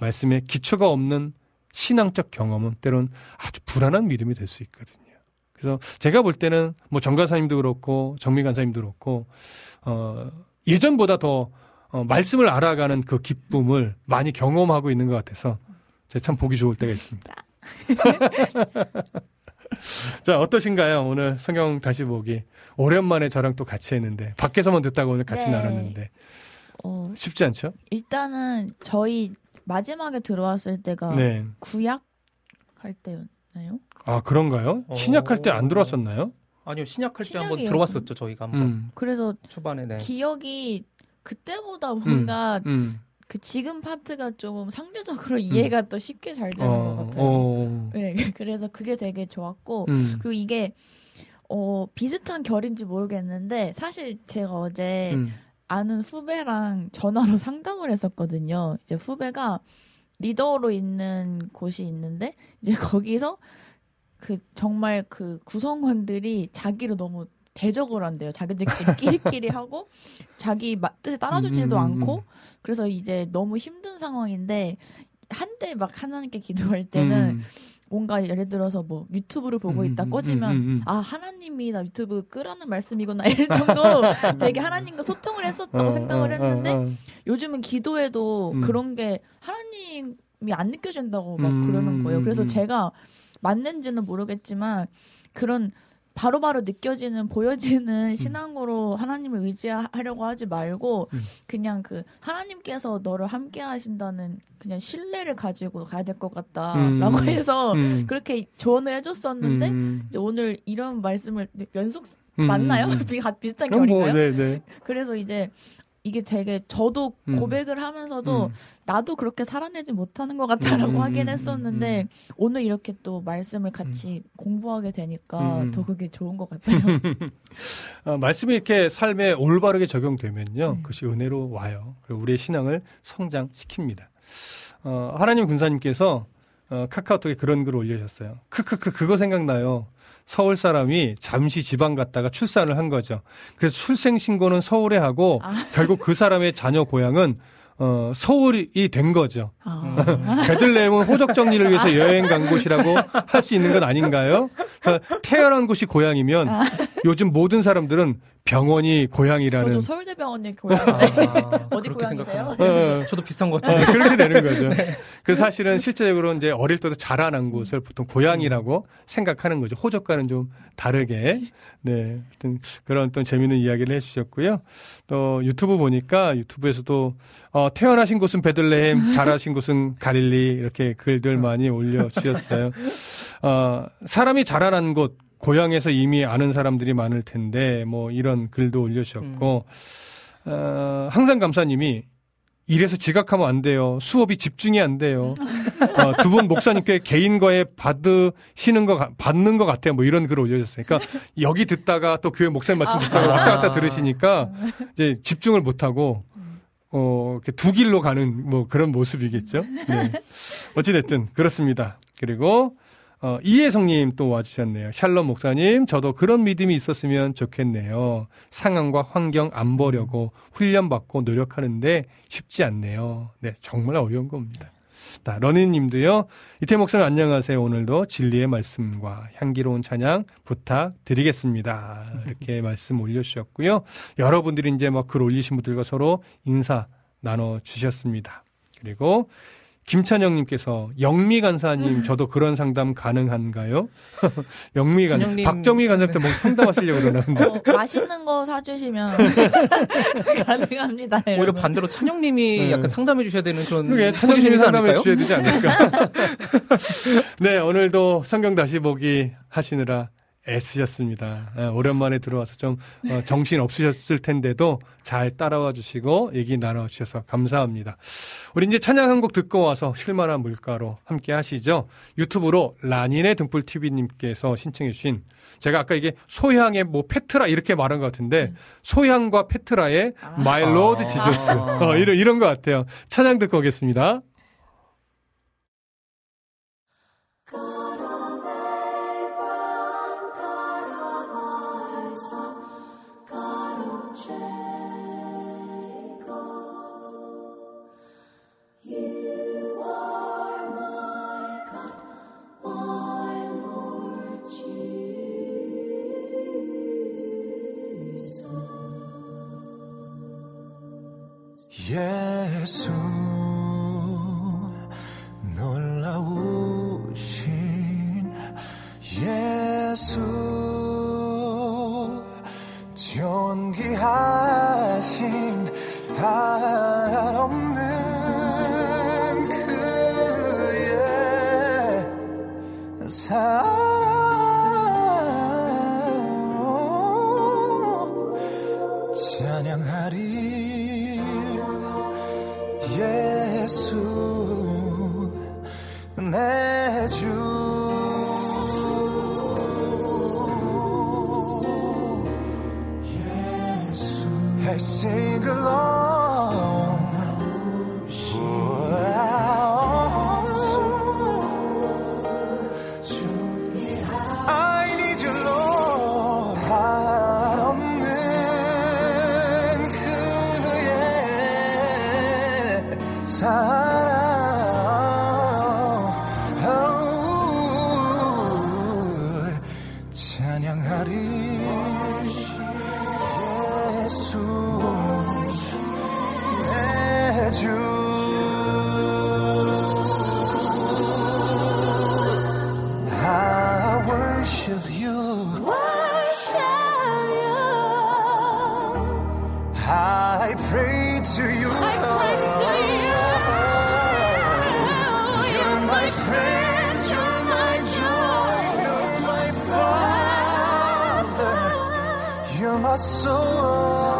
말씀에 기초가 없는 신앙적 경험은 때론 아주 불안한 믿음이 될 수 있거든요. 그래서 제가 볼 때는 뭐 정가사님도 그렇고 정미 간사님도 그렇고 어 예전보다 더 어, 말씀을 알아가는 그 기쁨을 많이 경험하고 있는 것 같아서 제가 참 보기 좋을 때가 있습니다. 자 어떠신가요? 오늘 성경 다시 보기 오랜만에 저랑 또 같이 했는데 밖에서만 듣다가 오늘 같이 네. 나눴는데 어, 쉽지 않죠? 일단은 저희 마지막에 들어왔을 때가 네. 구약 할 때였나요? 아 그런가요? 어. 신약할 때 안 들어왔었나요? 아니요 신약할 때 한번. 들어왔었죠 저희가 한번 음, 그래서 초반에 네. 기억이 그때보다 뭔가 음. 그 지금 파트가 좀 상대적으로 이해가 또 쉽게 잘 되는 어, 것 같아요. 어, 네, 그래서 그게 되게 좋았고 음, 그리고 이게 어 비슷한 결인지 모르겠는데 사실 제가 어제 음, 아는 후배랑 전화로 상담을 했었거든요. 이제 후배가 리더로 있는 곳이 있는데 이제 거기서 그 정말 그 구성원들이 자기를 너무 대적을 한대요. 자기들끼리 끼리끼리 하고 자기 마- 뜻에 따라주지도 음, 음, 않고 음. 그래서 이제 너무 힘든 상황인데 한때 막 하나님께 기도할 때는 음, 뭔가 예를 들어서 뭐 유튜브를 보고 음, 있다 음, 꺼지면 음, 음, 음. 아 하나님이 나 유튜브 끄라는 말씀이구나 이럴 정도로 되게 하나님과 소통을 했었다고 어, 생각을 어, 했는데 어, 어. 요즘은 기도해도 음. 그런 게 하나님이 안 느껴진다고 막 음, 그러는 거예요. 그래서 음. 제가 맞는지는 모르겠지만 그런 바로 바로 느껴지는 보여지는 신앙으로 하나님을 의지하려고 하지 말고 음. 그냥 그 하나님께서 너를 함께 하신다는 그냥 신뢰를 가지고 가야 될 것 같다라고 음. 해서 음, 그렇게 조언을 해줬었는데 음, 이제 오늘 이런 말씀을 연속 음, 맞나요? 음, 음. 비- 가- 비슷한 그럼 뭐, 결인가요? 네, 네. 그래서 이제 이게 되게 저도 음. 고백을 하면서도 음. 나도 그렇게 살아내지 못하는 것 같다라고 음, 하긴 음, 했었는데 음, 오늘 이렇게 또 말씀을 같이 공부하게 되니까 음. 더 그게 좋은 것 같아요. 어, 말씀이 이렇게 삶에 올바르게 적용되면요, 음. 그것이 은혜로 와요. 그리고 우리의 신앙을 성장시킵니다. 어, 하나님 군사님께서 어, 카카오톡에 그런 글을 올려주셨어요. 크크크 그거 생각나요. 서울 사람이 잠시 지방 갔다가 출산을 한 거죠. 그래서 출생 신고는 서울에 하고 아. 결국 그 사람의 자녀 고향은 어, 서울이 된 거죠. 아. 베들레헴은 호적 정리를 위해서 여행 간 곳이라고 할 수 있는 건 아닌가요? 그래서 태어난 곳이 고향이면 요즘 모든 사람들은 병원이 고향이라는 저도 서울대병원에 교양 아, 어디 그렇게 고향이세요? 생각하면 어, 저도 비슷한 것 어, 같은데 그렇게 되는 거죠. 그 사실은 실제적으로 이제 어릴 때도 자라난 곳을 보통 고향이라고 생각하는 거죠. 호적과는 좀 다르게. 네. 하여튼 그런 또 재미있는 이야기를 해주셨고요. 또 유튜브 보니까 유튜브에서도 어, 태어나신 곳은 베들레헴, 자라신 곳은 가릴리 이렇게 글들 많이 올려주셨어요. 어, 사람이 자라난 곳, 고향에서 이미 아는 사람들이 많을 텐데 뭐 이런 글도 올려주셨고 어, 항상 감사님이 이래서 지각하면 안 돼요. 수업이 집중이 안 돼요. 어, 두 분 목사님께 개인과에 받으시는 거, 가- 받는 것 같아요. 뭐 이런 글을 올려줬어요. 그러니까 여기 듣다가 또 교회 목사님 말씀 듣다가 왔다 갔다 들으시니까 이제 집중을 못 하고 어, 이렇게 두 길로 가는 뭐 그런 모습이겠죠. 네. 어찌됐든 그렇습니다. 그리고 어, 이혜성님 또 와주셨네요. 샬롬 목사님, 저도 그런 믿음이 있었으면 좋겠네요. 상황과 환경 안 보려고 훈련받고 노력하는데 쉽지 않네요. 네, 정말 어려운 겁니다. 자, 러니님도요. 이태 목사님 안녕하세요. 오늘도 진리의 말씀과 향기로운 찬양 부탁드리겠습니다. 이렇게 말씀 올려주셨고요. 여러분들이 이제 막 글 올리신 분들과 서로 인사 나눠주셨습니다. 그리고 김찬영님께서 영미 간사님 저도 그런 상담 가능한가요? 영미 간사 찬영님, 박정미 간사한테 뭐 상담하시려고 그러는데 어, 맛있는 거 사주시면 가능합니다. 오히려. 반대로 찬영님이 네. 약간 상담해 주셔야 되는 그런 그게 찬영님이 상담해? 주셔야 되지 않을까? 네 오늘도 성경 다시 보기 하시느라 애쓰셨습니다. 예, 오랜만에 들어와서 좀 어, 정신 없으셨을 텐데도 잘 따라와 주시고 얘기 나눠 주셔서 감사합니다. 우리 이제 찬양 한 곡 듣고 와서 쉴만한 물가로 함께 하시죠. 유튜브로 라닌의 등불 TV님께서 신청해 주신 제가 아까 이게 소향의 뭐 페트라 이렇게 말한 것 같은데 소향과 페트라의 My Lord Jesus 어, 이런 이런 것 같아요. 찬양 듣고 오겠습니다. 예수 I pray to you. You're my friend, you're my joy, you're my father, you're my soul.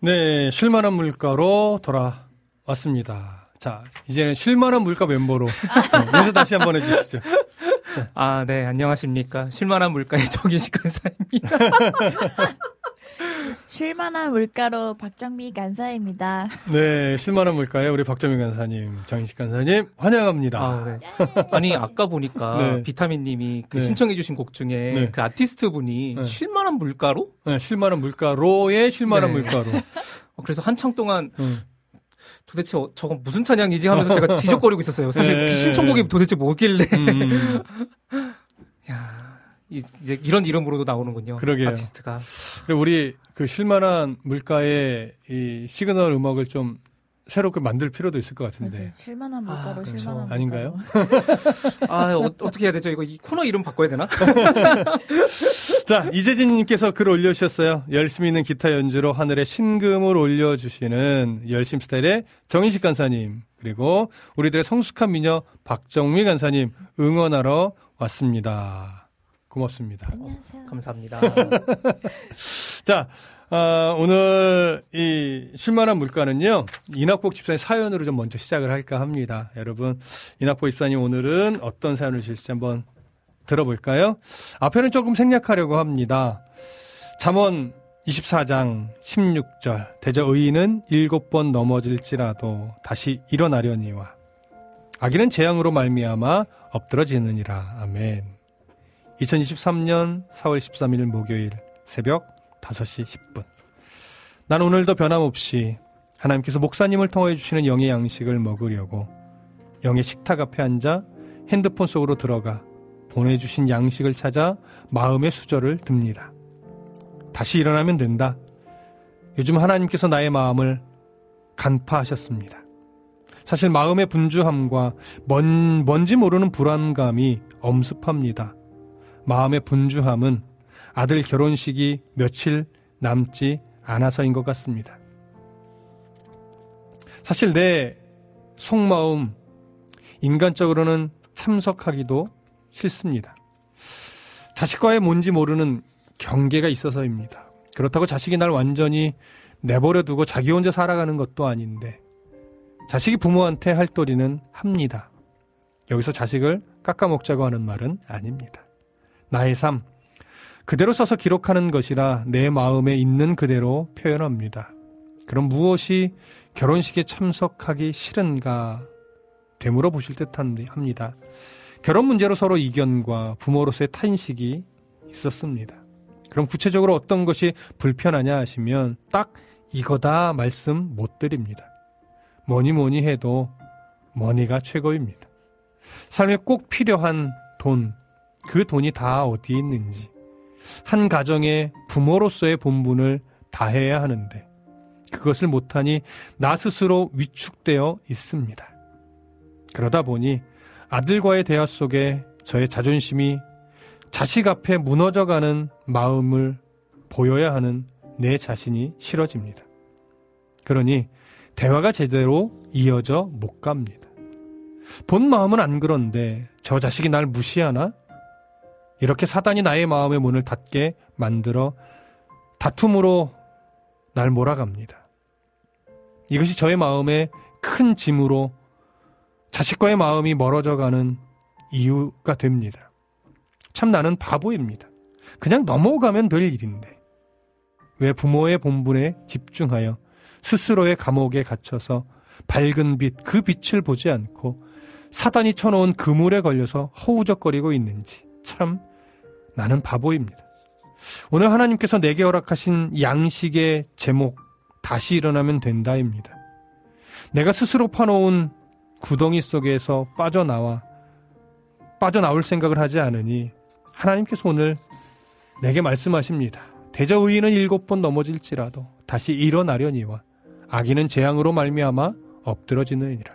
네, 쉴만한 물가로 돌아왔습니다. 자, 이제는 쉴만한 물가 멤버로 어, 인사 다시 한번 해주시죠. 아, 네, 안녕하십니까. 쉴만한 물가의 정인식 간사입니다. 쉴만한 물가로 박정미 간사입니다. 네, 쉴만한 물가에 우리 박정민 간사님, 장인식 간사님 환영합니다. 아, 네. 아니, 아까 보니까 네. 비타민 님이 그 네. 신청해주신 곡 중에 네. 그 아티스트 분이 네. 쉴만한 물가로? 네, 쉴만한 물가로의 쉴만한 네. 물가로. 어, 그래서 한창 동안 음. 도대체 어, 저건 무슨 찬양이지 하면서 제가 뒤적거리고 있었어요. 사실 네. 그 신청곡이 도대체 뭐길래. 음, 야, 이, 이제 이런 이름으로도 나오는군요. 그러게요. 아티스트가. 그리고 우리 그 쉴만한 물가의 이 시그널 음악을 좀 새롭게 만들 필요도 있을 것 같은데. 맞아요. 쉴만한 물가로 아, 그렇죠. 쉴만한 아닌가요? 아, 어, 어떻게 해야 되죠? 이거 이 코너 이름 바꿔야 되나? 자, 이재진님께서 글 올려주셨어요. 열심히 있는 기타 연주로 하늘에 심금을 울려주시는 열심 스타일의 정인식 간사님, 그리고 우리들의 성숙한 미녀 박정미 간사님 응원하러 왔습니다. 고맙습니다. 안녕하세요. 감사합니다. 자, 아, 오늘 이 쉴만한 물가는요, 이낙복 집사의 사연으로 좀 먼저 시작을 할까 합니다. 여러분, 이낙복 집사님 오늘은 어떤 사연을 주실지 한번 들어볼까요? 앞에는 조금 생략하려고 합니다. 잠언 24장 16절 대저 의인은 일곱 번 넘어질지라도 다시 일어나려니와 악인은 재앙으로 말미암아 엎드러지느니라. 아멘. 2023년 4월 13일 목요일 새벽 5시 10분. 난 오늘도 변함없이 하나님께서 목사님을 통해 주시는 영의 양식을 먹으려고 영의 식탁 앞에 앉아 핸드폰 속으로 들어가 보내주신 양식을 찾아 마음의 수저를 듭니다. 다시 일어나면 된다. 요즘 하나님께서 나의 마음을 간파하셨습니다. 사실 마음의 분주함과 뭔, 뭔지 모르는 불안감이 엄습합니다. 마음의 분주함은 아들 결혼식이 며칠 남지 않아서인 것 같습니다. 사실 내 속마음, 인간적으로는 참석하기도 싫습니다. 자식과의 뭔지 모르는 경계가 있어서입니다. 그렇다고 자식이 날 완전히 내버려 두고 자기 혼자 살아가는 것도 아닌데, 자식이 부모한테 할 도리는 합니다. 여기서 자식을 깎아먹자고 하는 말은 아닙니다. 나의 삶, 그대로 써서 기록하는 것이라 내 마음에 있는 그대로 표현합니다. 그럼 무엇이 결혼식에 참석하기 싫은가 되물어 보실 듯 합니다. 결혼 문제로 서로 이견과 부모로서의 탄식이 있었습니다. 그럼 구체적으로 어떤 것이 불편하냐 하시면 딱 이거다 말씀 못 드립니다. 뭐니 뭐니 해도 머니가 최고입니다. 삶에 꼭 필요한 돈, 그 돈이 다 어디에 있는지, 한 가정의 부모로서의 본분을 다해야 하는데, 그것을 못하니 나 스스로 위축되어 있습니다. 그러다 보니 아들과의 대화 속에 저의 자존심이 자식 앞에 무너져가는 마음을 보여야 하는 내 자신이 싫어집니다. 그러니 대화가 제대로 이어져 못 갑니다. 본 마음은 안 그런데 저 자식이 날 무시하나? 이렇게 사단이 나의 마음의 문을 닫게 만들어 다툼으로 날 몰아갑니다. 이것이 저의 마음에 큰 짐으로 자식과의 마음이 멀어져 가는 이유가 됩니다. 참 나는 바보입니다. 그냥 넘어가면 될 일인데. 왜 부모의 본분에 집중하여 스스로의 감옥에 갇혀서 밝은 빛, 그 빛을 보지 않고 사단이 쳐놓은 그물에 걸려서 허우적거리고 있는지 참 나는 바보입니다. 오늘 하나님께서 내게 허락하신 양식의 제목 다시 일어나면 된다입니다. 내가 스스로 파놓은 구덩이 속에서 빠져나와 빠져나올 생각을 하지 않으니 하나님께서 오늘 내게 말씀하십니다. 대저 의인은 일곱 번 넘어질지라도 다시 일어나려니와 악인은 재앙으로 말미암아 엎드러지느니라.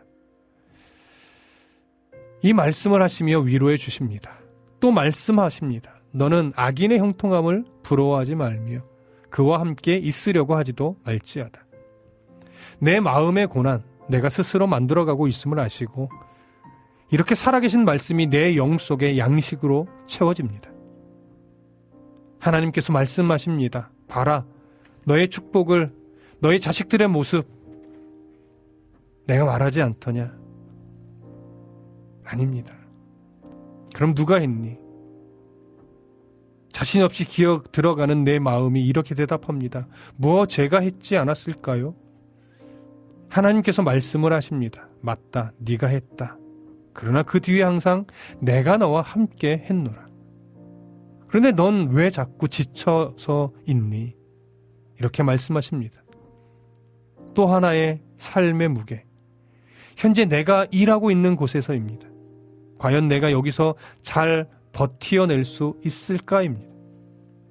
이 말씀을 하시며 위로해 주십니다. 또 말씀하십니다. 너는 악인의 형통함을 부러워하지 말며 그와 함께 있으려고 하지도 말지어다. 내 마음의 고난, 내가 스스로 만들어가고 있음을 아시고 이렇게 살아계신 말씀이 내 영 속에 양식으로 채워집니다. 하나님께서 말씀하십니다. 봐라, 너의 축복을, 너의 자식들의 모습, 내가 말하지 않더냐? 아닙니다. 그럼 누가 했니? 자신 없이 기억 들어가는 내 마음이 이렇게 대답합니다. 무엇 제가 했지 않았을까요? 하나님께서 말씀을 하십니다. 맞다. 네가 했다. 그러나 그 뒤에 항상 내가 너와 함께 했노라. 그런데 넌 왜 자꾸 지쳐서 있니? 이렇게 말씀하십니다. 또 하나의 삶의 무게. 현재 내가 일하고 있는 곳에서입니다. 과연 내가 여기서 잘 버티어낼 수 있을까입니다.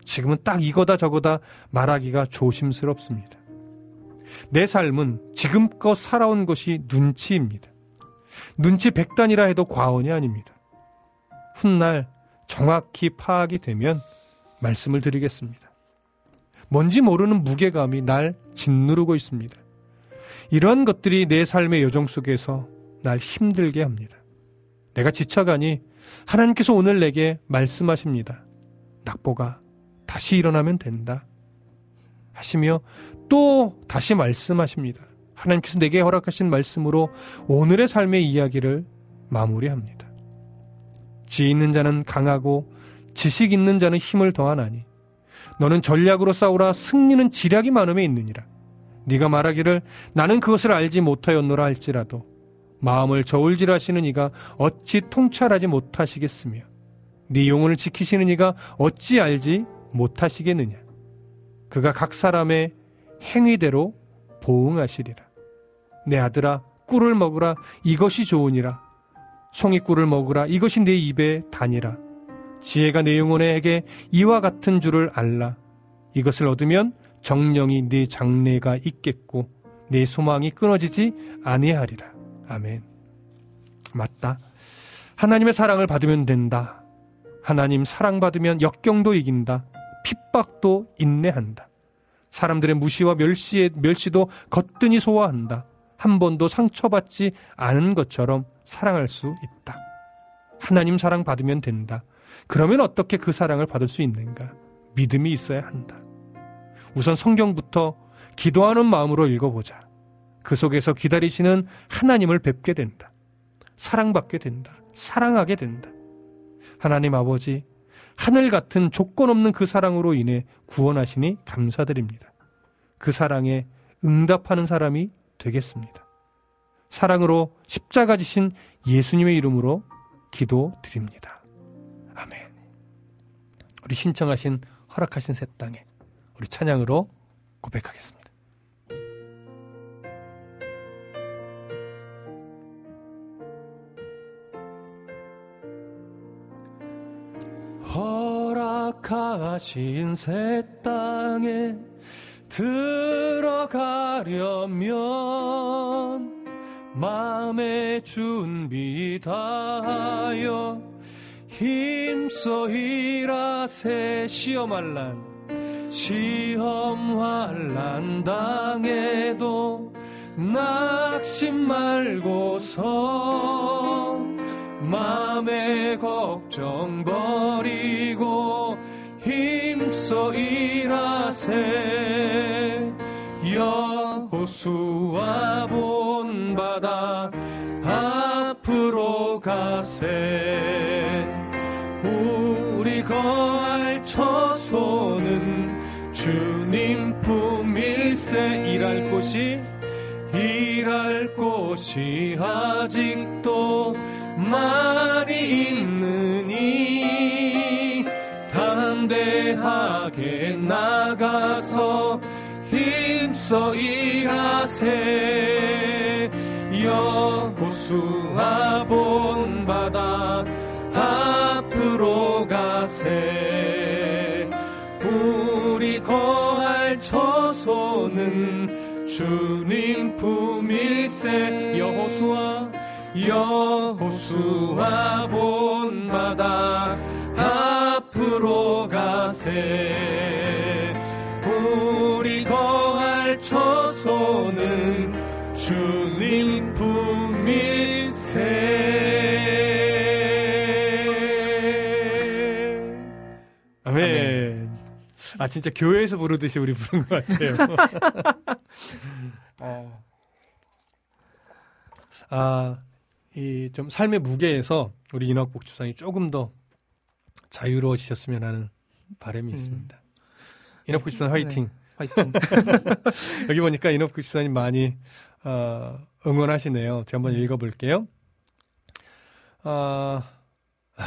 지금은 딱 이거다 저거다 말하기가 조심스럽습니다. 내 삶은 지금껏 살아온 것이 눈치입니다. 눈치 백단이라 해도 과언이 아닙니다. 훗날 정확히 파악이 되면 말씀을 드리겠습니다. 뭔지 모르는 무게감이 날 짓누르고 있습니다. 이러한 것들이 내 삶의 여정 속에서 날 힘들게 합니다. 내가 지쳐가니 하나님께서 오늘 내게 말씀하십니다. 낙보가 다시 일어나면 된다. 하시며 또 다시 말씀하십니다. 하나님께서 내게 허락하신 말씀으로 오늘의 삶의 이야기를 마무리합니다. 지 있는 자는 강하고 지식 있는 자는 힘을 더하나니 너는 전략으로 싸우라 승리는 지략이 많음에 있느니라. 네가 말하기를 나는 그것을 알지 못하였노라 할지라도 마음을 저울질하시는 이가 어찌 통찰하지 못하시겠으며 네 영혼을 지키시는 이가 어찌 알지 못하시겠느냐? 그가 각 사람의 행위대로 보응하시리라. 내 아들아 꿀을 먹으라. 이것이 좋으니라. 송이 꿀을 먹으라. 이것이 내 입에 다니라. 지혜가 내 영혼에게 이와 같은 줄을 알라. 이것을 얻으면 정령이 네 장래가 있겠고 네 소망이 끊어지지 아니하리라 아멘. 맞다. 하나님의 사랑을 받으면 된다. 하나님 사랑받으면 역경도 이긴다. 핍박도 인내한다. 사람들의 무시와 멸시의 멸시도 거뜬히 소화한다. 한 번도 상처받지 않은 것처럼 사랑할 수 있다. 하나님 사랑 받으면 된다. 그러면 어떻게 그 사랑을 받을 수 있는가? 믿음이 있어야 한다. 우선 성경부터 기도하는 마음으로 읽어보자. 그 속에서 기다리시는 하나님을 뵙게 된다. 사랑받게 된다. 사랑하게 된다. 하나님 아버지, 하늘 같은 조건 없는 그 사랑으로 인해 구원하시니 감사드립니다. 그 사랑에 응답하는 사람이 되겠습니다. 사랑으로 십자가 지신 예수님의 이름으로 기도 드립니다. 아멘. 우리 신청하신 허락하신 새 땅에 우리 찬양으로 고백하겠습니다. 허락하신 새 땅에 들어가려면 마음의 준비 다하여 힘써 일하세 시험할 난 시험 환란 당해도 낙심 말고서 맘의 걱정 버리고 힘써 일하세. 여호수아 본바다 앞으로 가 가세. 우리 거할 처소는 주님 품일세. 일할 곳이 일할 곳이 아직도 많이 있 힘써 일하세. 여호수아 본바다 앞으로 가세. 우리 거할 처소는 주님 품일세. 여호수아 여호수아 본바다 앞으로 가세 처소는 주님 품일세 아멘. 아 진짜 교회에서 부르듯이 우리 부른 것 같아요. 어. 아, 이 좀 삶의 무게에서 우리 인학복 주상이 조금 더 자유로워지셨으면 하는 바람이 음. 있습니다. 인학복 주상 화이팅. 네, 화이팅. 여기 보니까 인학복 주상님 많이 어, 응원하시네요. 제가 한번 읽어볼게요. 아,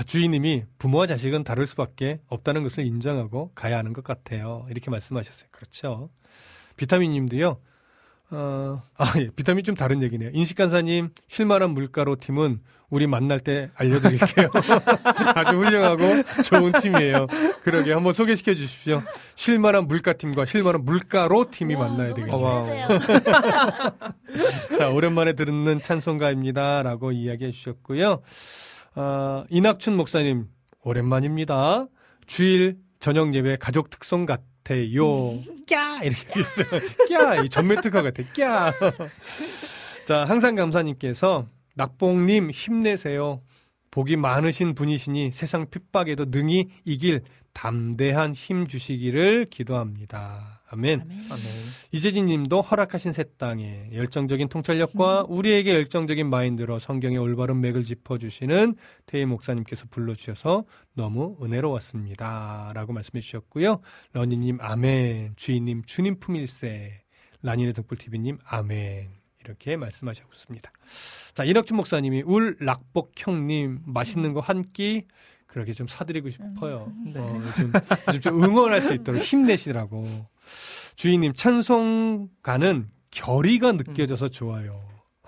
주인님이 부모와 자식은 다를 수밖에 없다는 것을 인정하고 가야 하는 것 같아요. 이렇게 말씀하셨어요. 그렇죠. 비타민님도요. 어, 아, 예. 비타민 좀 다른 얘기네요. 인식간사님, 실만한 물가로 팀은 우리 만날 때 알려드릴게요. 아주 훌륭하고 좋은 팀이에요. 그러게 한번 소개시켜 주십시오. 실만한 물가팀과 실만한 물가로 팀이 만나야 되겠네요. 자, 오랜만에 듣는 찬송가입니다. 라고 이야기해 주셨고요. 어, 이낙춘 목사님, 오랜만입니다. 주일 저녁 예배 가족 특송 같 아요. 꺄! 이렇게 있어요. 꺄! 이 전매 특허 같아. 꺄! 자, 항상 감사님께서 낙봉님 힘내세요. 복이 많으신 분이시니 세상 핍박에도 능히 이길 담대한 힘 주시기를 기도합니다. 아멘. 아멘. 이재진 님도 허락하신 새 땅에 열정적인 통찰력과 우리에게 열정적인 마인드로 성경의 올바른 맥을 짚어주시는 태희 목사님께서 불러주셔서 너무 은혜로웠습니다. 라고 말씀해 주셨고요. 러니 님, 아멘. 주인님, 주님 품일세. 라니네 등불TV님, 아멘. 이렇게 말씀하셨습니다. 자, 이낙준 목사님이 울 락복형님, 맛있는 거 한 끼, 그렇게 좀 사드리고 싶어요. 네. 어, 좀, 요즘 좀 응원할 수 있도록 힘내시라고. 주인님, 찬송가는 결의가 느껴져서 좋아요.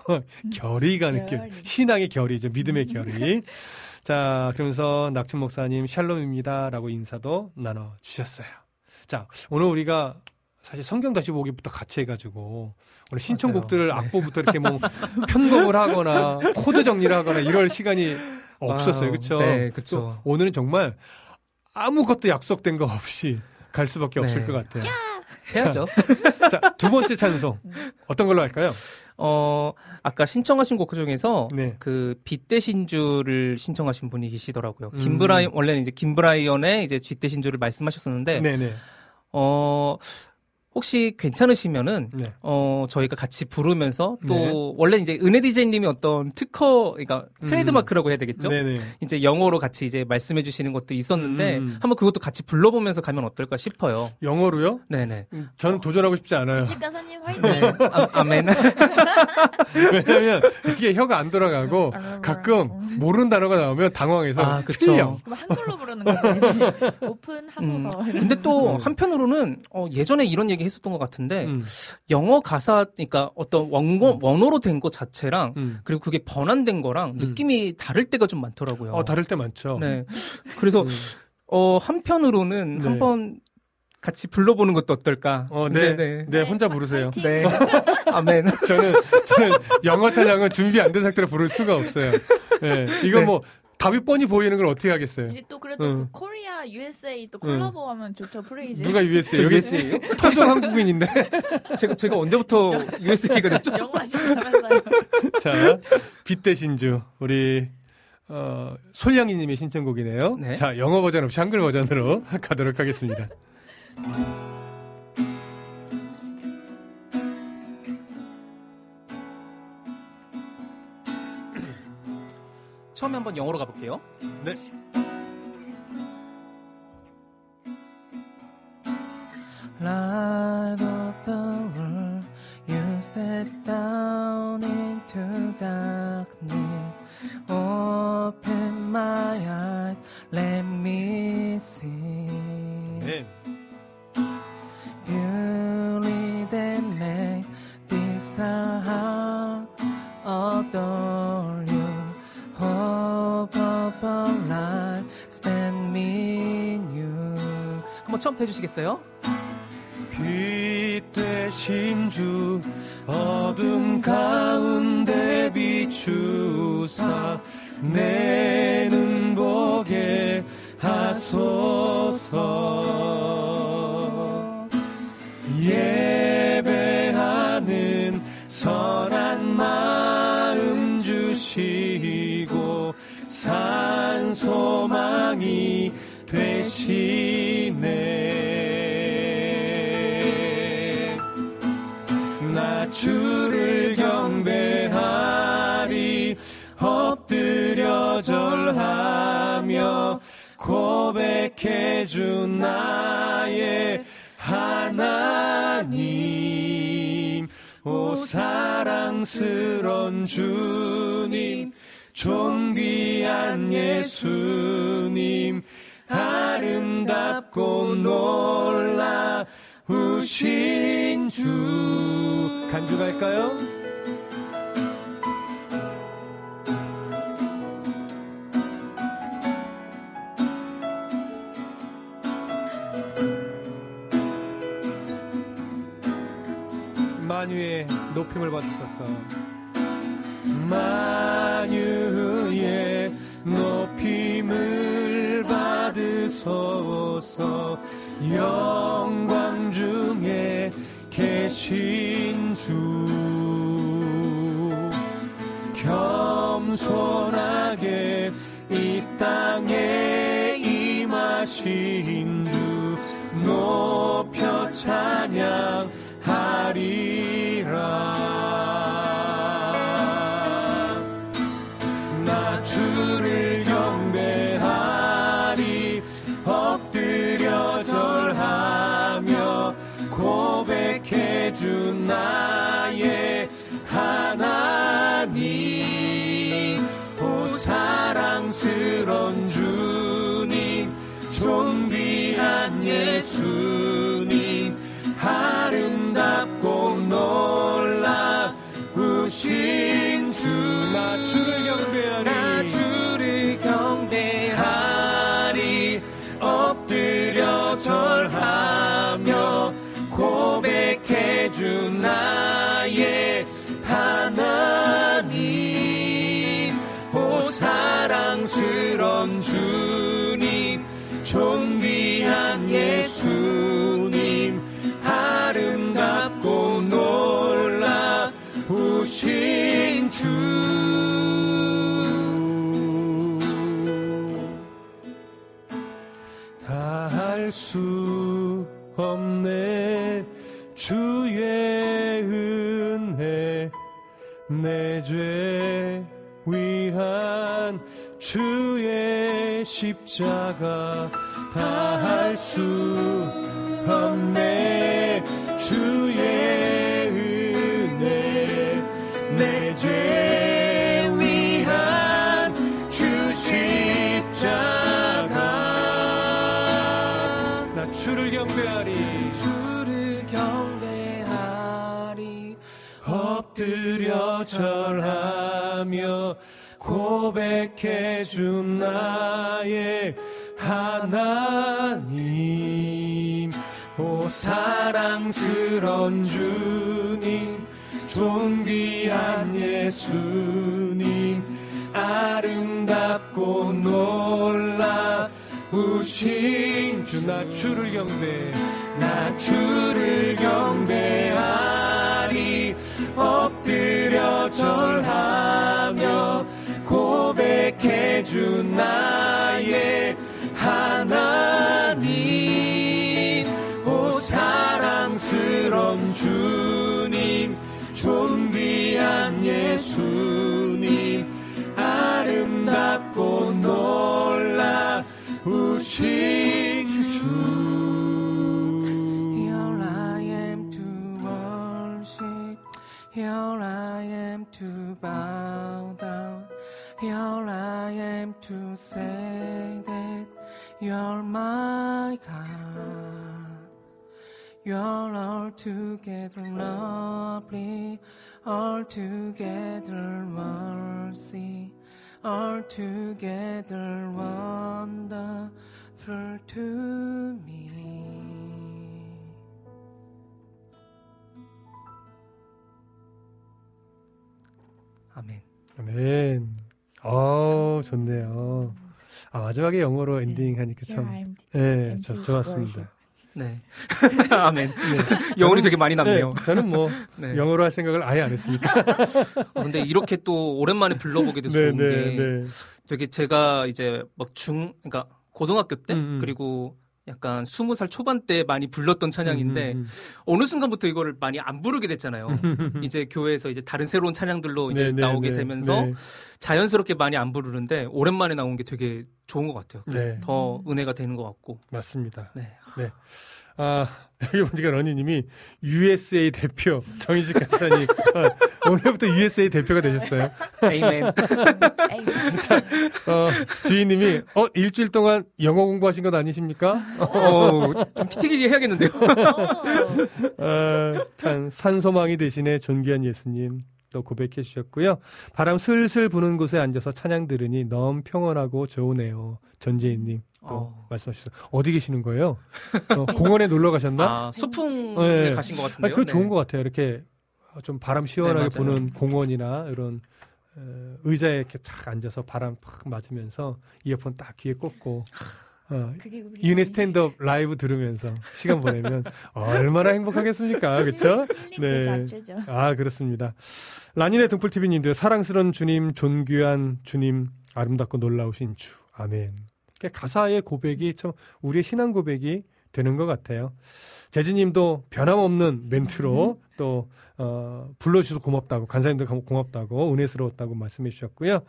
결의가 느껴, 결의. 신앙의 결의죠. 믿음의 결의. 자, 그러면서 낙춘 목사님, 샬롬입니다. 라고 인사도 나눠 주셨어요. 자, 오늘 우리가 사실 성경 다시 보기부터 같이 해가지고, 오늘 신청곡들을 맞아요. 네. 악보부터 이렇게 뭐 편곡을 하거나 코드 정리를 하거나 이럴 시간이 없었어요. 그쵸? 네, 그쵸. 또 오늘은 정말 아무것도 약속된 거 없이 갈 수밖에 없을 네. 것 같아요. 해야죠. 자, 두 번째 찬송. 어떤 걸로 할까요? 어, 아까 신청하신 곡 중에서 네. 그 빛 되신 주를 신청하신 분이 계시더라고요. 음. 김브라이 원래는 이제 김브라이언의 이제 빛 되신 주를 말씀하셨었는데 네네. 어 혹시 괜찮으시면은 네. 어 저희가 같이 부르면서 또 네. 원래 이제 은혜 디제이님이 어떤 특허 그러니까 트레이드마크라고 해야 되겠죠? 음. 네네. 이제 영어로 같이 이제 말씀해 주시는 것도 있었는데 음. 한번 그것도 같이 불러보면서 가면 어떨까 싶어요. 영어로요? 네네. 음, 저는 도전하고 싶지 않아요. 이식가사님 화이팅. 네. 아, 아멘. 왜냐면 이게 혀가 안 돌아가고 가끔 모르는 단어가 나오면 당황해서 아, 그쵸. 틀려. 그럼 한글로 부르는 거죠. 오픈 하소서. 음. 근데 또 음. 한편으로는 어, 예전에 이런 얘기 했었던 것 같은데 음, 영어 가사 그러니까 어떤 원고 원어로 된 것 자체랑 음. 그리고 그게 번안된 거랑 음. 느낌이 다를 때가 좀 많더라고요. 어, 다를 때 많죠. 네. 그래서 음. 어 한편으로는 네. 한번 같이 불러보는 것도 어떨까? 어, 네. 네. 네, 혼자 부르세요. 네. 아멘. 저는 저는 영어 찬양은 준비 안 된 상태로 부를 수가 없어요. 네, 이거 네. 뭐 답이 뻔히 보이는 걸 어떻게 하겠어요? 이제 또 그래도 응. 그 코리아 USA 또 콜라보하면 좋죠. praise. 누가 USA? 저 여기 USA예요? 토종 한국인인데. 제가 제가 언제부터 USA가 됐죠? 영어 하시면서요. 자, 빛 되신 주 우리 어, 솔량이님의 신청곡이네요. 네. 자, 영어 버전 없이 한글 버전으로 가도록 하겠습니다. 처음에 한번 영어로 가볼게요. 네. Light of the world, you step down into darkness. Open my eyes, let me see. 네. Beauty that make this our heart adore 한번 처음부터 해주시겠어요? 빛 되신 주 어둠 가운데 비추사 내 눈 보게 하소서 예배하는 선한 마음 주시고 산 소망이 되시 주를 경배하리 엎드려 절하며 고백해 준 나의 하나님. 오 사랑스런 주님 존귀한 예수님 아름답고 놀라우신 주 간주갈까요? 만유의 높임을 받으소서 만유의 높임을 받으소서 영광 중에 계신 주 겸손하게 이 땅에 임하신 주 높여 찬양하리 주의 십자가 다 할 수 없네. 주의 은혜 내죄 위한 주 십자가. 나 주를 경배하리. 주를 경배하리. 엎드려 절하며 고백해 준 나의 하나님. 오 사랑스런 주님 존귀한 예수님 아름답고 놀라우신 주 나 주를 경배 나 주를 경배하리 엎드려 절하며 고백해 준 나의 하나님 오 사랑스런 주님 존귀한 예수님 아름답고 주신 주. Here I am to bow say that you're my God. You're altogether lovely, altogether mercy, altogether wonderful to me. 아멘. 아멘. 어, 좋네요. 아, 마지막에 영어로 엔딩 하니까 참, 예, 저, to 좋았습니다. 네. 아멘. 영혼이 되게 많이 남네요. 네, 저는 뭐, 네. 영어로 할 생각을 아예 안 했으니까. 어, 근데 이렇게 또 오랜만에 불러보게 돼서 네, 좋은 네, 게 네. 되게 제가 이제 막 중, 그러니까 고등학교 때 음, 음. 그리고 약간 스무 살 초반 때 많이 불렀던 찬양인데 음, 음, 어느 순간부터 이거를 많이 안 부르게 됐잖아요. 이제 교회에서 이제 다른 새로운 찬양들로 이제 네, 네, 나오게 네, 되면서 네. 자연스럽게 많이 안 부르는데 오랜만에 나온 게 되게 좋은 것 같아요. 그래서 네. 더 은혜가 되는 것 같고. 맞습니다. 네. 아, 여기 보니까 러니님이 USA 대표, 정희식 간사님. 어, 오늘부터 USA 대표가 되셨어요. 에이멘. 어, 주인님이, 어, 일주일 동안 영어 공부하신 건 아니십니까? 어, 좀 피튀기게 해야겠는데요. 어, 참, 산소망이 대신에 존귀한 예수님. 또 고백해 주셨고요. 바람 슬슬 부는 곳에 앉아서 찬양 들으니 너무 평온하고 좋으네요. 전재인님 또 어. 말씀하셨어요. 어디 계시는 거예요? 어, 공원에 놀러 가셨나? 아, 소풍에 네. 가신 것 아, 같은데요. 그거 네. 좋은 것 같아요. 이렇게 좀 바람 시원하게 네. 부는 공원이나 이런 어, 의자에 이렇게 탁 앉아서 바람 팍 맞으면서 이어폰 딱 귀에 꽂고 어, 이은혜 스탠드업 라이브 들으면서 시간 보내면 얼마나 행복하겠습니까? 그렇죠? 자체죠. 아 그렇습니다. 라니네 등불TV님들 사랑스러운 주님, 존귀한 주님, 아름답고 놀라우신 주. 아멘. 그러니까 가사의 고백이 참 우리의 신앙 고백이 되는 것 같아요. 재진님도 변함없는 멘트로 또 어, 불러주셔서 고맙다고 간사님들 고맙다고 은혜스러웠다고 말씀해 주셨고요.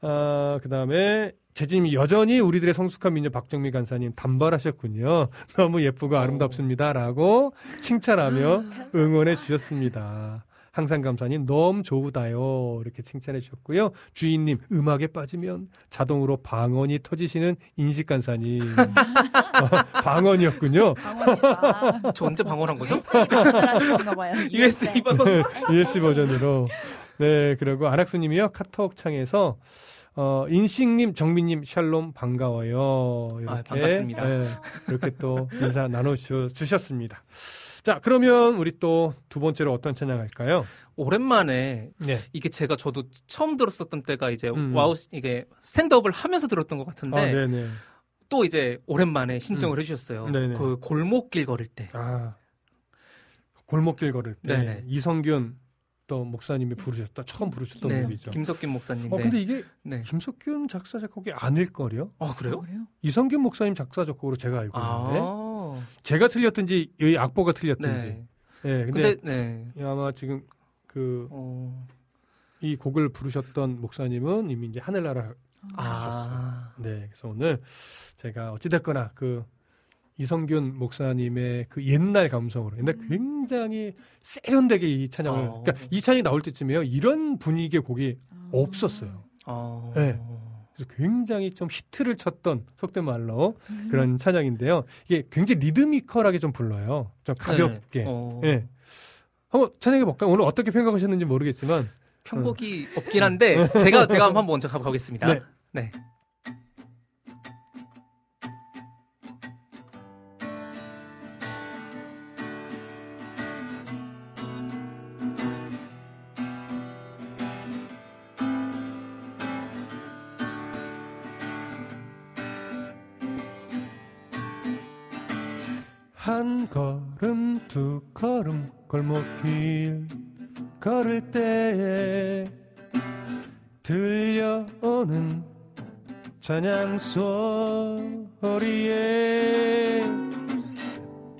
아, 그 다음에 재진님이 여전히 우리들의 성숙한 민요 박정미 간사님 단발하셨군요. 너무 예쁘고 아름답습니다라고 칭찬하며 응원해 주셨습니다. 항상 감사님 너무 좋으다요 이렇게 칭찬해 주셨고요 주인님 음악에 빠지면 자동으로 방언이 터지시는 인식 간사님 어, 방언이었군요 방언이다. 저 언제 방언한 거죠? USB 방언. USA 버전으로 네 그리고 안학수님이요 카톡 창에서 어, 인식님, 정민님, 샬롬 반가워요. 이렇게 아, 반갑습니다. 네, 이렇게 또 인사 나눠 주- 주셨습니다. 자, 그러면 우리 또 두 번째로 어떤 찬양 할까요? 오랜만에 네. 이게 제가 저도 처음 들었었던 때가 이제 음. WOW 이게 스탠드업을 하면서 들었던 것 같은데 아. 또 이제 오랜만에 신청을 해주셨어요. 음. 네네. 그 골목길 걸을 때. 아, 골목길 걸을 때 네네. 이성균 또 목사님이 부르셨다 처음 부르셨던 네, 곡이죠. 김석균 목사님. 어 네. 근데 이게 네. 김석균 작사 작곡이 아닐 거요. 어 그래요? 그래요? 이성균 목사님 작사 작곡으로 제가 알고 있는데 아. 제가 틀렸든지 이 악보가 틀렸든지. 네. 예, 근데, 근데 네. 아마 지금 그이 어. 곡을 부르셨던 목사님은 이미 이제 하늘나라 가셨어요. 아. 네, 그래서 오늘 제가 어찌됐거나 그 이성균 목사님의 그 옛날 감성으로 옛날 굉장히 세련되게 이 찬양을 어. 그러니까 이 찬양이 나올 때쯤에요 이런 분위기의 곡이 없었어요. 어. 네. 그래서 굉장히 좀 히트를 쳤던 속된 말로 그런 찬양인데요. 이게 굉장히 리드미컬하게 좀 불러요. 좀 가볍게. 네. 어. 예. 한번 찬양해 볼까요? 오늘 어떻게 평가하셨는지 모르겠지만 편곡이 없긴 한데 제가 제가 한번 먼저 가보겠습니다. 네. 네. 길 걸을 때에 들려오는 찬양 소리에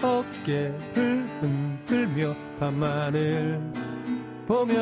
어깨를 흔들며 밤하늘 보면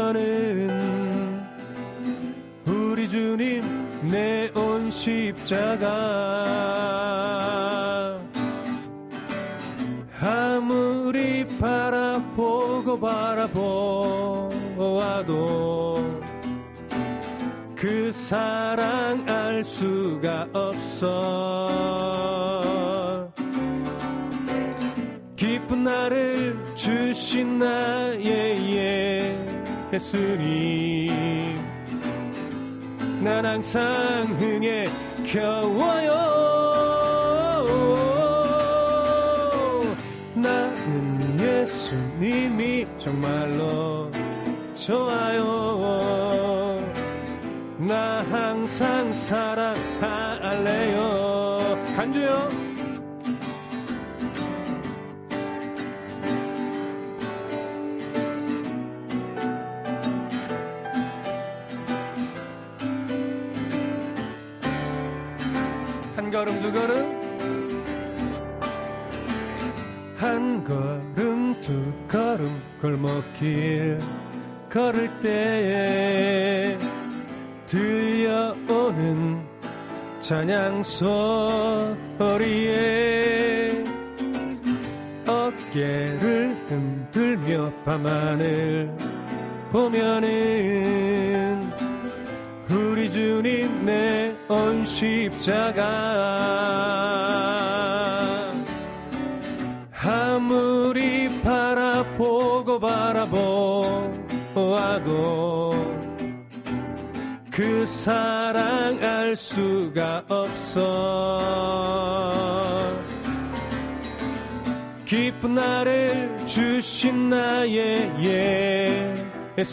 예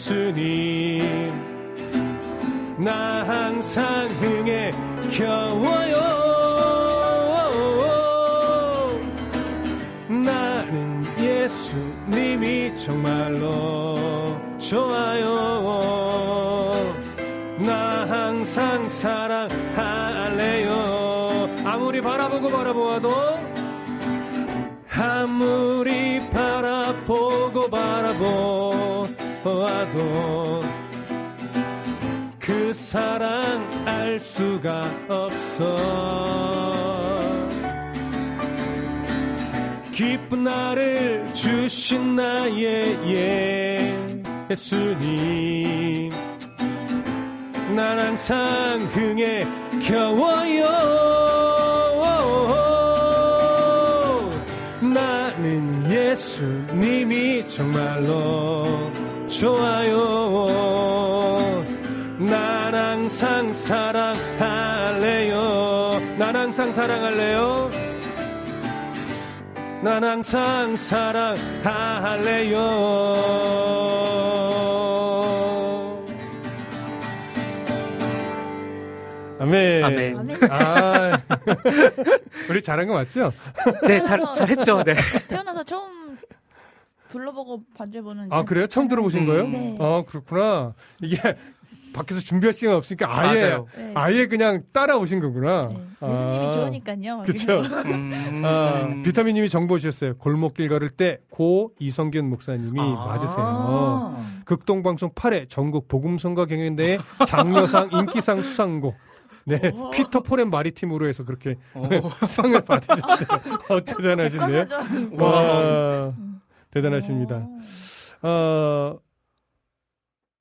주신 나의 예수님. 난 항상 흥에 겨워요. 나는 예수님이 정말로 좋아요. 난 항상 사랑할래요. 난 항상 사랑할래요 난 항상 사랑할래요 아멘. 아멘. 아, 우리 잘한 거 맞죠? 네, 잘, 잘했죠. 네. 태어나서 처음 불러보고 반주해보는. 아, 그래요? 처음 들어보신 거예요? 네. 아, 그렇구나. 이게 밖에서 준비할 시간 없으니까 아예. 네. 아예 그냥 따라오신 거구나. 네. 예수님이 아, 좋으니까요. 그쵸. 음. 아, 비타민님이 정보 주셨어요. 골목길 걸을 때 고 이성균 목사님이 아. 맞으세요. 극동방송 8회 전국 복음성가 경연대회 장려상 인기상 수상곡. 네, 피터 포렌 마리팀으로 해서 그렇게 상을 받으셨대요. 어, 대단하신데요. 와, 대단하십니다. 오. 어,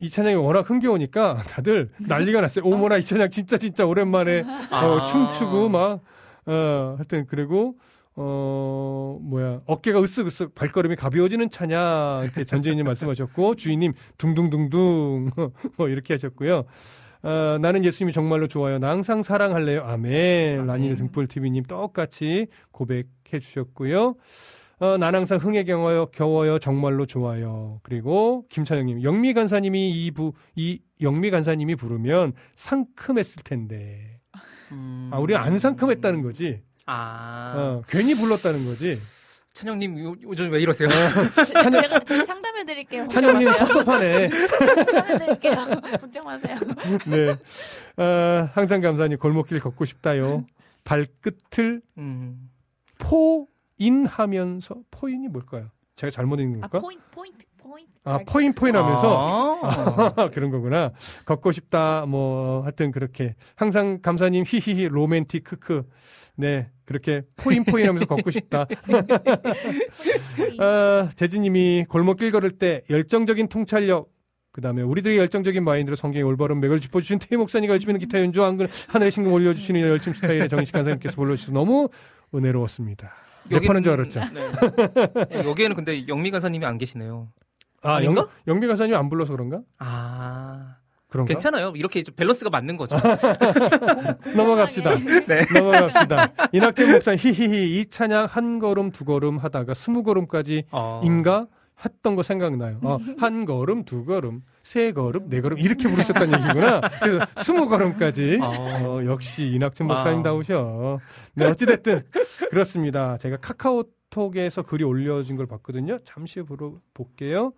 이 찬양이 워낙 흥겨우니까 다들 난리가 났어요. 오모나 이 찬양 진짜 진짜 오랜만에 어, 아. 춤추고 막, 어, 하여튼 그리고 어, 뭐야, 어깨가 으쓱으쓱 발걸음이 가벼워지는 찬양, 이렇게 전재인님 말씀하셨고, 주인님 둥둥둥둥, 뭐 이렇게 하셨고요. 어, 나는 예수님이 정말로 좋아요. 나 항상 사랑할래요. 아멘. 라니네 등불TV님 똑같이 고백해 주셨고요. 어, 난 항상 흥에 겨워요, 겨워요, 정말로 좋아요. 그리고 김찬영님, 영미 간사님이 이 부, 이 영미 간사님이 부르면 상큼했을 텐데. 음. 아, 우리 안 상큼했다는 거지. 아. 어, 괜히 불렀다는 거지. 찬영님, 요, 요즘 왜 이러세요? 제가, 제가 상담해 드릴게요. 찬영님 섭섭하네. 상담해 드릴게요. 걱정 마세요. 네. 어, 항상 감사하니 골목길 걷고 싶다요. 발끝을 음. 포인 하면서 포인이 뭘까요? 제가 잘못 읽는 아 건가? 포인트 포인트 포인트. 아, 포인 포인 하면서 아. 그런 거구나. 걷고 싶다. 뭐 하여튼 그렇게 항상 감사님 히히히 로맨틱 크크. 네. 그렇게 포인 포인 하면서 걷고 싶다. 아, 재진님이 골목길 걸을 때 열정적인 통찰력 그 다음에 우리들의 열정적인 마인드로 성경의 올바른 맥을 짚어주신 태희 목사님과 열심히 기타 연주 한 글 하늘의 심금 울려주시는 열심 스타일의 정식 간사님께서 불러주셔서 너무 은혜로웠습니다. 랩하는 줄 알았죠. 네. 여기에는 근데 영미 간사님이 안 계시네요. 아, 영, 아닌가? 영미 가사님 안 불러서 그런가? 아. 그런가? 괜찮아요. 이렇게 좀 밸런스가 맞는 거죠. 넘어갑시다. 네. 넘어갑시다. 이낙재 목사 히히히 이 찬양 한 걸음 두 걸음 하다가 스무 걸음까지 어. 인가 했던 거 생각나요. 어, 한 걸음 두 걸음 세 걸음 네 걸음 이렇게 부르셨다는 얘기구나. 그래서 스무 걸음까지. 어. 어, 역시 이낙준 와우. 목사님다우셔. 네 어찌됐든 그렇습니다. 제가 카카오톡에서 글이 올려진 걸 봤거든요. 잠시 후로 볼게요.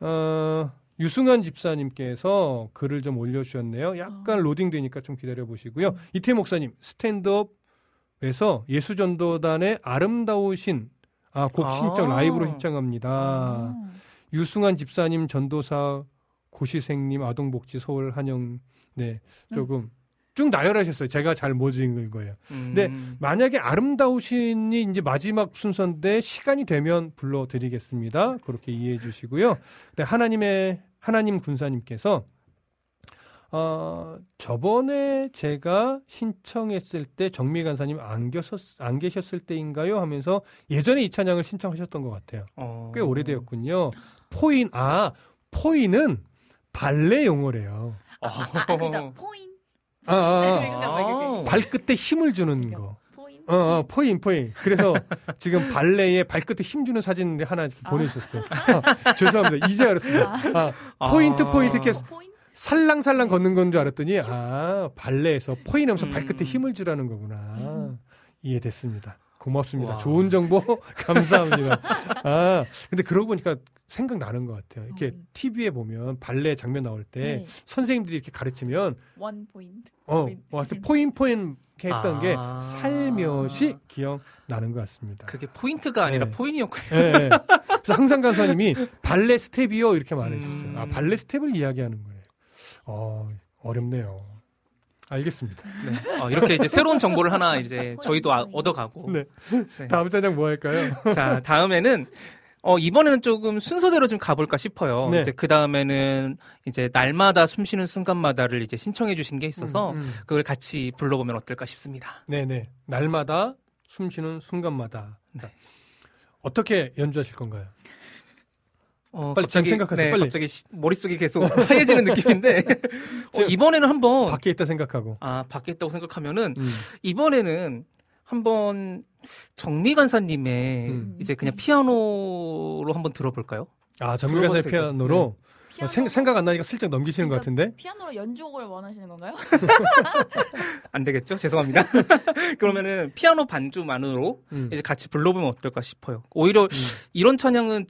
어, 유승환 집사님께서 글을 좀 올려주셨네요. 약간 로딩되니까 좀 기다려 보시고요. 이태 목사님 스탠드업에서 예수전도단의 아름다우신 아, 곡 신청 아. 라이브로 신청합니다. 유승환 집사님 전도사 고시생님 아동복지 서울 한영 네 조금 쭉 나열하셨어요. 제가 잘못 읽은 거예요. 음. 네. 만약에 아름다우신이 이제 마지막 순서인데 시간이 되면 불러드리겠습니다. 그렇게 이해해 주시고요. 네, 하나님의 하나님 군사님께서 어, 저번에 제가 신청했을 때 정미 간사님 안, 계셨, 안 계셨을 때인가요? 하면서 예전에 이 찬양을 신청하셨던 것 같아요. 어. 꽤 오래되었군요. 포인, 아, 포인은 발레 용어래요. 아, 그러니까 포인. 아, 아, 근데 아. 막 이렇게 발끝에 힘을 주는 거. 포인. 어, 어, 포인, 포인. 그래서 지금 발레에 발끝에 힘 주는 사진 하나 이렇게 보내주셨어요. 아, 죄송합니다. 이제 알았습니다. 아, 포인트, 아. 포인트 이렇게 포인. 살랑살랑 걷는 건 줄 알았더니, 아, 발레에서 포인 하면서 음. 발끝에 힘을 주라는 거구나. 이해됐습니다. 고맙습니다. 와. 좋은 정보 감사합니다. 아, 근데 그러고 보니까 생각나는 것 같아요. 이렇게 음. TV에 보면 발레 장면 나올 때 네. 선생님들이 이렇게 가르치면 원 포인트. 어. 어, 하여튼 포인 포인 이렇게 했던 아. 게 살며시 기억나는 것 같습니다. 그게 포인트가 아니라 네. 포인이었군요. 예, 예. 그래서 항상 간사님이 발레 스텝이요 이렇게 말해주셨어요. 음. 아 발레 스텝을 이야기하는 거예요. 어 어렵네요. 알겠습니다. 네. 어, 이렇게 이제 새로운 정보를 하나 이제 저희도 아- 얻어가고. 네. 네. 다음 찬양 뭐 할까요? 자, 다음에는 어, 이번에는 조금 순서대로 좀 가볼까 싶어요. 네. 이제 그 다음에는 이제 날마다 숨 쉬는 순간마다를 이제 신청해 주신 게 있어서 음, 음. 그걸 같이 불러보면 어떨까 싶습니다. 네네. 날마다 숨 쉬는 순간마다. 네. 자, 어떻게 연주하실 건가요? 어, 빨리 지금 생각하세요, 네, 빨리. 갑자기 시- 머릿속이 계속 하얘지는 느낌인데 어, 이번에는 한번 밖에 있다 생각하고. 아, 밖에 있다고 생각하면은 음. 이번에는 한번 정미 간사님의 음. 이제 그냥 피아노로 한번 들어볼까요? 아 될것 피아노로 피아노 어, 생, 생각 안 나니까 슬쩍 넘기시는 것 그러니까 같은데. 피아노로 연주곡을 원하시는 건가요? 안 되겠죠? 죄송합니다. 그러면은 피아노 반주만으로 음. 이제 같이 불러보면 어떨까 싶어요. 오히려 이런 찬양은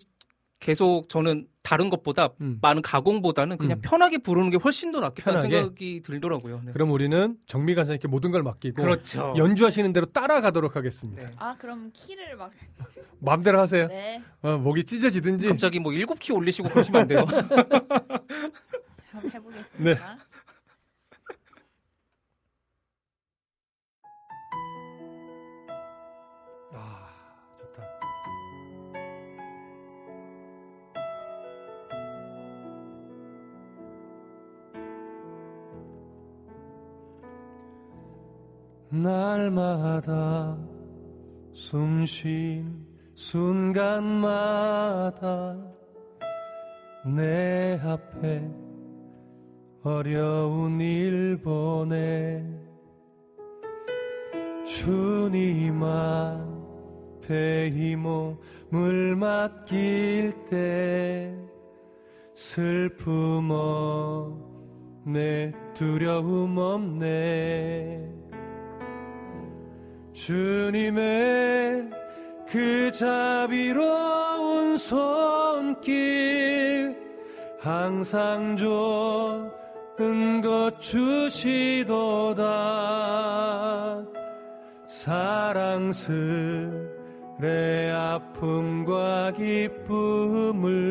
계속 저는 다른 것보다 음. 많은 가공보다는 그냥 음. 편하게 부르는 게 훨씬 더 낫겠다는 편하게? 생각이 들더라고요. 네. 그럼 우리는 정미 간사님께 모든 걸 맡기고 그렇죠. 연주하시는 대로 따라가도록 하겠습니다. 네. 아 그럼 키를 막. 마음대로 하세요. 네. 어, 목이 찢어지든지. 갑자기 뭐 일곱 키 올리시고 그러시면 안 돼요. 한번 해보겠습니다. 네. 날마다 숨 쉰 순간마다 내 앞에 어려운 일 보내. 주님 앞에 이 몸을 맡길 때 슬픔 없네 두려움 없네 주님의 그 자비로운 손길 항상 좋은 것 주시도다 사랑스런 내 아픔과 기쁨을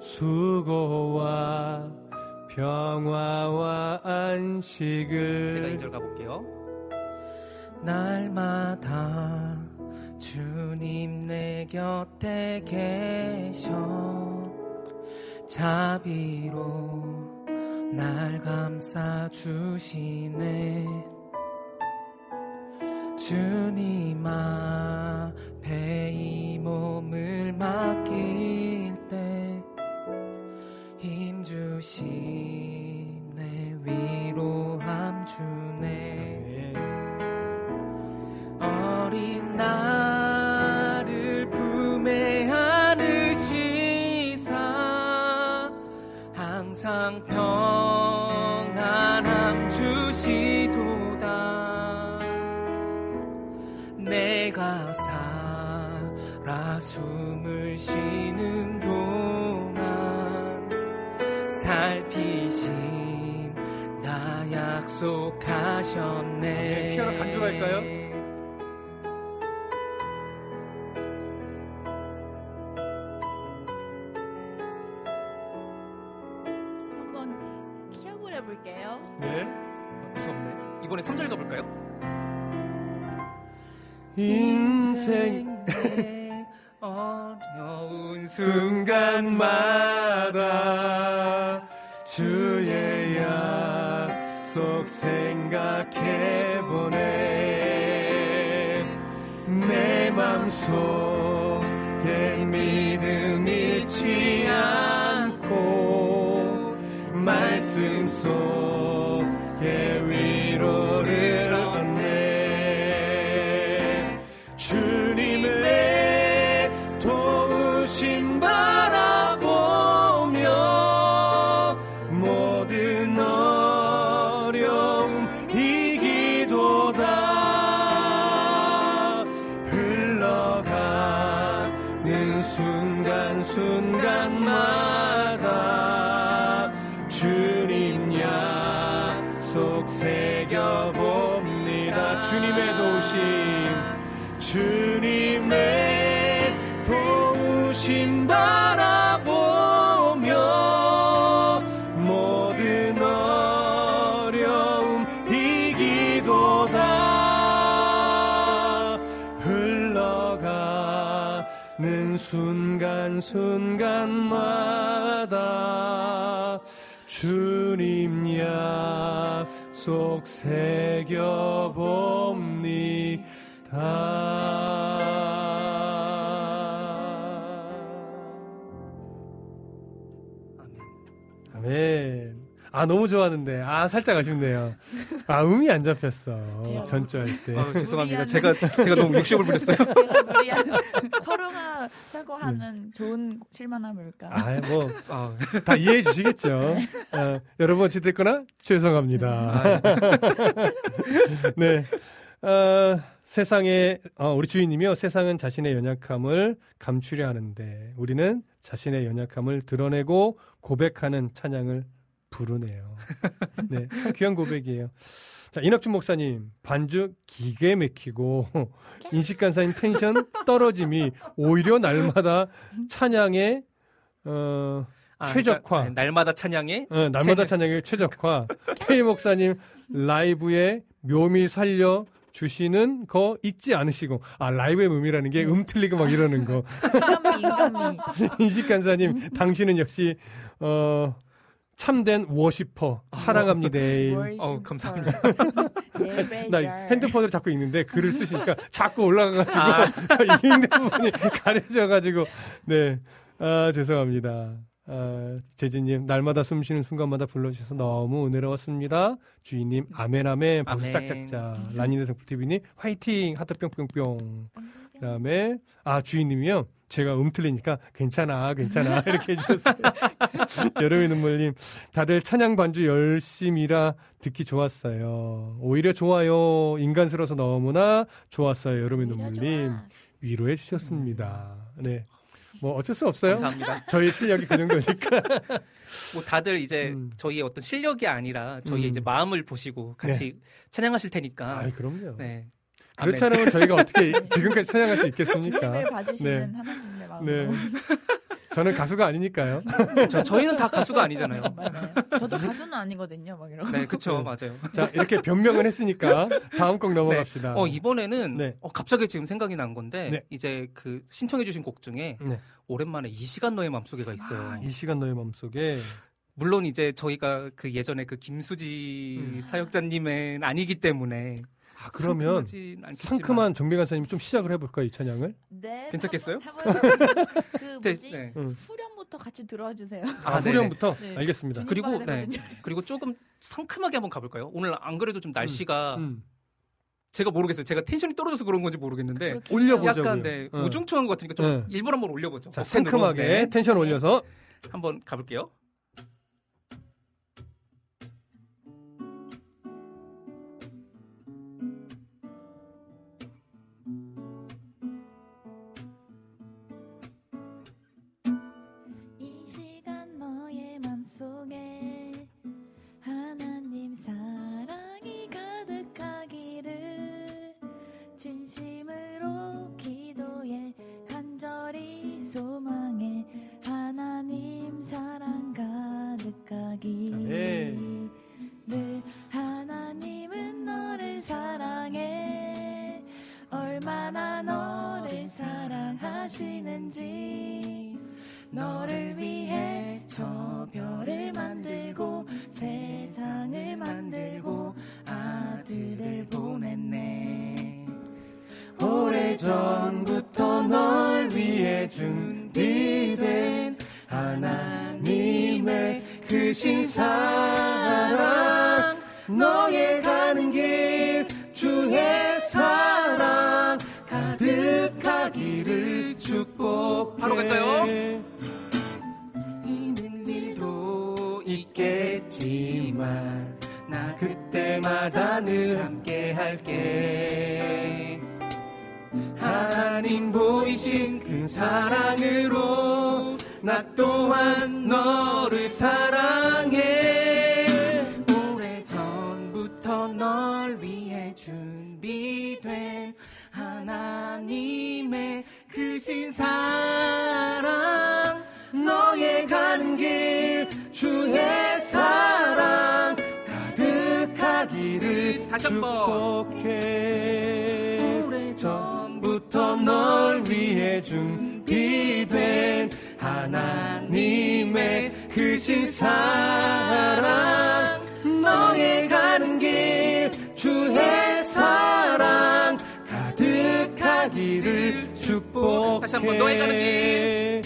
수고와 평화와 안식을 제가 2절 가볼게요. 날마다 주님 내 곁에 계셔. 자비로 날 감싸 주시네. 주님 앞에 이 몸을 맡길 때 힘 주시 인생. 내 어려운 순간마다 주의 약속 생각해보네. 내 맘속 새겨봅니다. 아멘. 아 너무 좋았는데 아 살짝 아쉽네요. 아 음이 안 잡혔어 전주할 때. 아, 죄송합니다 제가 제가 너무 욕심을 부렸어요 서로가 사고하는 좋은 실만함일까? 아뭐 아, 다 이해해 주시겠죠. 어, 여러분 어찌됐거나 죄송합니다. 네. 어, 세상에, 어, 우리 주인님이요. 세상은 자신의 연약함을 감추려 하는데 우리는 자신의 연약함을 드러내고 고백하는 찬양을 부르네요. 네. 참 귀한 고백이에요. 자, 이낙준 목사님, 반주 기계 막히고, 인식 간사님 텐션 떨어짐이 오히려 날마다 찬양의, 어, 아, 최적화. 그러니까, 네, 날마다 찬양에 어, 날마다 찬양의 최적화. K 목사님 라이브에 묘미 살려 주시는 거 잊지 않으시고 아 라이브의 묘미라는 게 음 틀리고 막 이러는 거. 인간미 인간미. 인식 간사님 당신은 역시 어 참된 워시퍼 사랑합니다. 어우, 감사합니다. 나 핸드폰으로 자꾸 읽는데 글을 쓰시니까 자꾸 올라가가지고 아. 읽는 부분이 가려져가지고 네 아, 죄송합니다. 아, 재진님 날마다 숨 쉬는 순간마다 불러주셔서 너무 은혜로웠습니다. 주인님 아멘 아멘 박수 아멘. 짝짝짝 라니네 성프TV님 화이팅 하트 뿅뿅뿅 그다음에 아 주인님이요 제가 음 틀리니까 괜찮아 괜찮아 이렇게 해주셨어요. 여름의 눈물님 다들 찬양 반주 열심히라 듣기 좋았어요. 오히려 좋아요 인간스러워서 너무나 좋았어요. 여름의 눈물님 위로해 주셨습니다. 네. 뭐 어쩔 수 없어요. 감사합니다. 저희 실력이 그 정도니까. 뭐 다들 이제 음. 저희의 어떤 실력이 아니라 저희의 음. 이제 마음을 보시고 같이 찬양하실 테니까. 아, 그럼요. 네. 그렇지 네. 않으면 저희가 어떻게 지금까지 찬양할 수 있겠습니까? 봐주시는 네. 하나님의 마음으로. 네. 저는 가수가 아니니까요. 저, 저희는 다 가수가 아니잖아요. 맞아요. 저도 가수는 아니거든요. 막 이러고. 네, 그쵸, 맞아요. 자, 이렇게 변명을 했으니까 다음 곡 넘어갑시다. 어, 이번에는 네. 어, 갑자기 지금 생각이 난 건데 네. 이제 그 신청해주신 곡 중에 네. 오랜만에 이 시간 너의 맘속에가 있어요. 아, 이 시간 너의 마음속에 물론 이제 저희가 그 예전에 그 김수지 음. 사역자님은 아니기 때문에 아, 그러면 상큼한 정배 간사님 좀 시작을 해볼까요, 이 찬양을? 네. 괜찮겠어요? 한번, 한번 그 네, 뭐지? 네. 응. 후렴부터 같이 들어와 주세요. 아, 아. 후렴부터? 네. 알겠습니다. 그리고 네. 그리고 조금 상큼하게 한번 가볼까요? 오늘 안 그래도 좀 날씨가 음. 제가 모르겠어요. 제가 텐션이 떨어져서 그런 건지 모르겠는데 올려보자고요. 약간 네, 어. 우중충한 것 같으니까 좀 네. 일부러 한번 올려보죠. 자, 버튼으로. 상큼하게 네. 텐션 올려서 한번 가볼게요. 가득하기를 축복해. 다시 한번 너의 가는 길.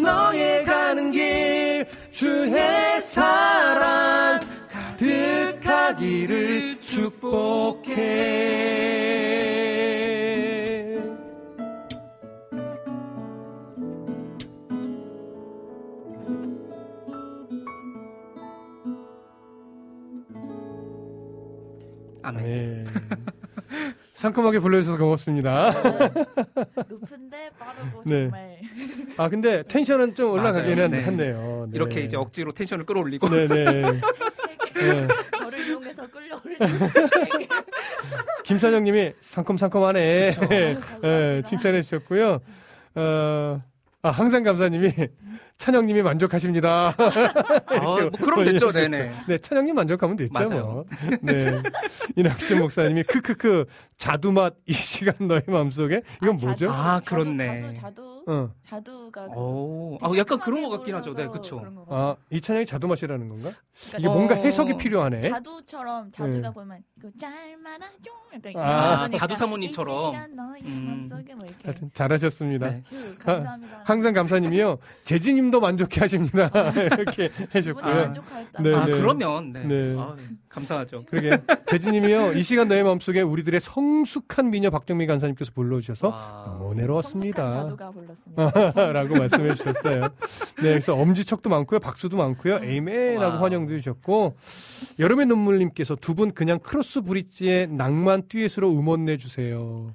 너의 가는 길. 주의 사랑. 가득하기를 축복해 상큼하게 불러주셔서 고맙습니다. 높은데 빠르고 네. 정말 아 근데 텐션은 좀 올라가기는. 네. 했네요. 네. 이렇게 이제 억지로 텐션을 끌어올리고 네네. 네. 저를 이용해서 끌려오르는 김선영님이 상큼상큼하네. 감사합니다. 칭찬해 주셨고요. 어, 아, 항상 감사님이 찬영님이 만족하십니다. 아, 뭐 그럼 됐죠. 네네. 네, 찬영님 만족하면 됐죠. 맞아요. 뭐. 네. 이낙신 목사님이 크크크 자두맛 이 시간 너의 마음속에 이건 아, 뭐죠? 자두, 아, 자두, 그렇네. 가수 자두 어. 자두가 그 오, 아, 약간 그런 것 같긴 하죠. 네, 거 아, 이 찬양이 자두맛이라는 건가? 그러니까 이게 어. 뭔가 해석이 필요하네. 자두처럼 자두가 네. 보면 그 짤만하죠 약간 아, 자두 사모님처럼. 음. 뭐 하여튼 잘하셨습니다. 네. 그, 감사합니다. 항상 감사님이요. 재진님 도 만족해 하십니다. 이렇게 해줬고요. 네. 아, 그러면 네. 네. 아, 감사하죠. 그러게 재진님이요. 이 시간 너의 마음속에 우리들의 성숙한 미녀 박정미 간사님께서 불러주셔서 와. 너무 성숙한 내려왔습니다. 자두가 불렀습니다. 라고 말씀해 주셨어요. 네, 그래서 엄지척도 많고요, 박수도 많고요, Amen하고 와우. 환영도 해주셨고, 여름의 눈물님께서 두 분 그냥 크로스 브릿지의 낭만 듀엣으로 음원 내주세요.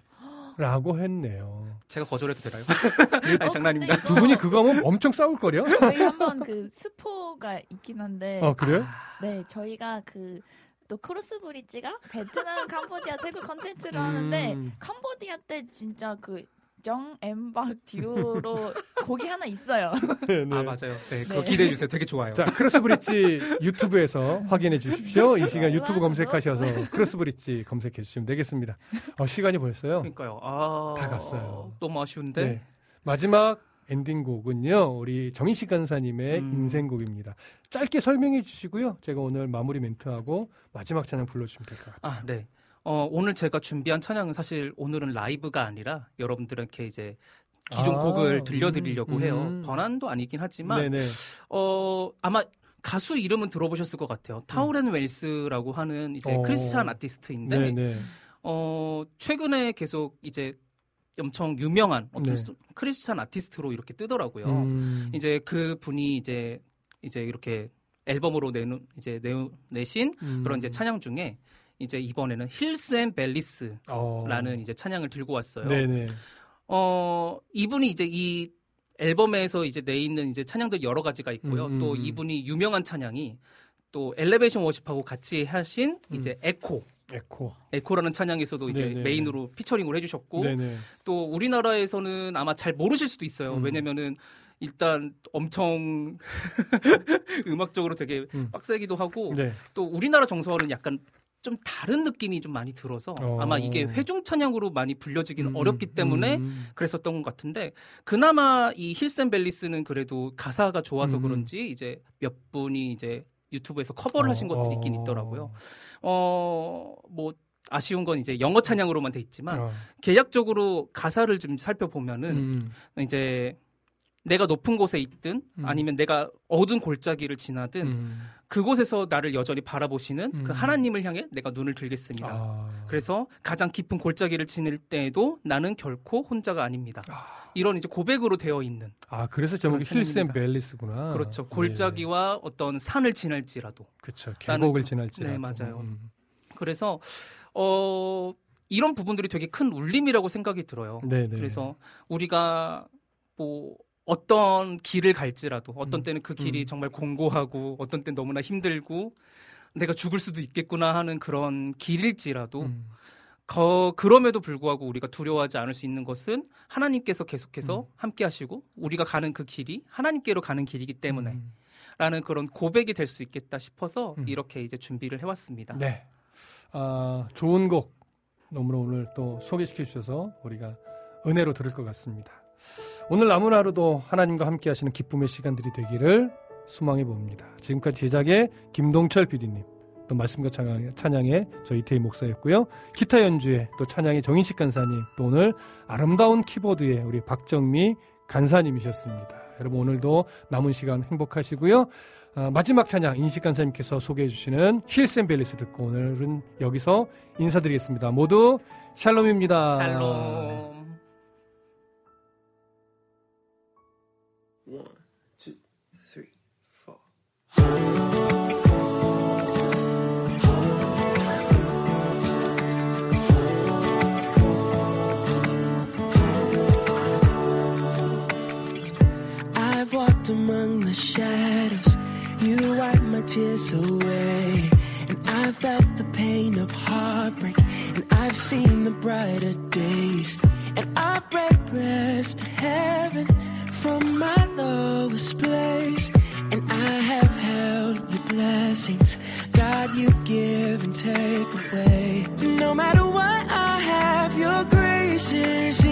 라고 했네요. 제가 거절해도 되나요? 어, 아니, 장난입니다. 근데 두 분이 그거 하면 엄청 싸울걸요? 저희 한번 그 스포가 있긴 한데 어, 그래요? 네 저희가 그 또 크로스 브릿지가 베트남, 캄보디아, 태국 컨텐츠를 하는데 음. 캄보디아 때 진짜 그 정 엠박 듀오로 곡이 하나 있어요. 네, 네. 아 맞아요. 네, 그거 네. 기대해 주세요. 되게 좋아요. 자, 크로스 브릿지 유튜브에서 확인해 주십시오. 이 시간 네, 유튜브. 검색하셔서 크로스 브릿지 검색해 주시면 되겠습니다. 어, 시간이 벌써요. 그러니까요. 아, 다 갔어요. 너무 아쉬운데. 네. 마지막 엔딩곡은요, 우리 정인식 간사님의 음. 인생곡입니다. 짧게 설명해 주시고요. 제가 오늘 마무리 멘트하고 마지막 찬양 불러주시면 될 것 같아요. 아, 네. 어, 오늘 제가 준비한 찬양은 사실 오늘은 라이브가 아니라 여러분들께 이제 기존 아, 곡을 들려드리려고 음, 해요. 음. 번안도 아니긴 하지만 네네. 어, 아마 가수 이름은 들어보셨을 것 같아요. 타우렌 웰스라고 하는 이제 음. 어. 크리스찬 아티스트인데 네네. 어, 최근에 계속 이제 엄청 유명한 어떤 네. 크리스찬 아티스트로 이렇게 뜨더라고요. 음, 이제 그 분이 이제 이제 이렇게 앨범으로 내놓 이제 내, 내신 음. 그런 이제 찬양 중에 이제 이번에는 Hills and Valleys라는 어. 이제 찬양을 들고 왔어요. 네네. 어 이분이 이제 이 앨범에서 이제 내 있는 이제 찬양들 여러 가지가 있고요. 음, 음, 또 음. 이분이 유명한 찬양이 또 Elevation Worship하고 같이 하신 음. 이제 Echo Echo. Echo라는 찬양에서도 이제 네네. 메인으로 피처링을 해주셨고 네네. 또 우리나라에서는 아마 잘 모르실 수도 있어요. 음. 왜냐면은 일단 엄청 음악적으로 되게 음. 빡세기도 하고 네. 또 우리나라 정서와는 약간 좀 다른 느낌이 좀 많이 들어서 어. 아마 이게 회중 찬양으로 많이 불려지기는 음, 어렵기 때문에 음. 그랬었던 것 같은데 그나마 이 Hills and Valleys는 그래도 가사가 좋아서 음. 그런지 이제 몇 분이 이제 유튜브에서 커버를 하신 어, 것들이 있긴 있더라고요. 어, 뭐 아쉬운 건 이제 영어 찬양으로만 돼 있지만 어. 개략적으로 가사를 좀 살펴보면은 음. 이제 내가 높은 곳에 있든 음. 아니면 내가 어두운 골짜기를 지나든 음. 그곳에서 나를 여전히 바라보시는 음. 그 하나님을 향해 내가 눈을 들겠습니다. 아. 그래서 가장 깊은 골짜기를 지낼 때에도 나는 결코 혼자가 아닙니다. 아. 이런 이제 고백으로 되어 있는 아, 그래서 제목이 찬양입니다. Valleys구나. 그렇죠. 예. 골짜기와 어떤 산을 지날지라도 그렇죠. 계곡을 그- 지날지. 네, 맞아요. 그래서 어 이런 부분들이 되게 큰 울림이라고 생각이 들어요. 네, 네. 그래서 우리가 뭐 어떤 길을 갈지라도 어떤 음, 때는 그 길이 음. 정말 공고하고 어떤 때는 너무나 힘들고 내가 죽을 수도 있겠구나 하는 그런 길일지라도 음. 거, 그럼에도 불구하고 우리가 두려워하지 않을 수 있는 것은 하나님께서 계속해서 음. 함께 하시고 우리가 가는 그 길이 하나님께로 가는 길이기 때문에 음. 라는 그런 고백이 될 수 있겠다 싶어서 음. 이렇게 이제 준비를 해왔습니다. 네. 아, 좋은 곡 너무나 오늘 또 소개시켜 주셔서 우리가 은혜로 들을 것 같습니다. 오늘 남은 하루도 하나님과 함께 하시는 기쁨의 시간들이 되기를 소망해 봅니다. 지금까지 제작의 김동철 PD님, 또 말씀과 찬양의, 찬양의 저 이태희 목사였고요. 기타 연주에 또 찬양의 정인식 간사님, 또 오늘 아름다운 키보드에 우리 박정미 간사님이셨습니다. 여러분 오늘도 남은 시간 행복하시고요. 아, 마지막 찬양 인식 간사님께서 소개해 주시는 힐센벨리스 듣고 오늘은 여기서 인사드리겠습니다. 모두 샬롬입니다. 샬롬. Among the shadows. You wiped my tears away. And I felt the pain of heartbreak. And I've seen the brighter days. And I break breast to heaven from my lowest place. And I have blessings. God, you give and take away. No matter what I have, your grace is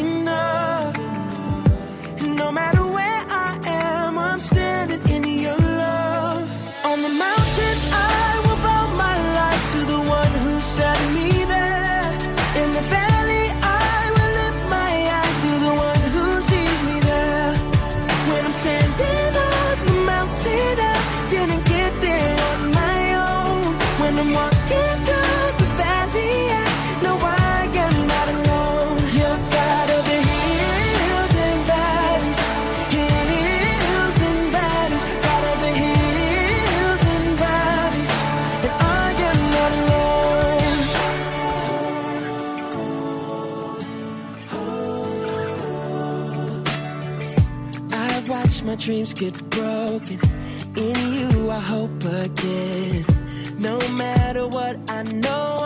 dreams get broken. In you, I hope again. No matter what, I know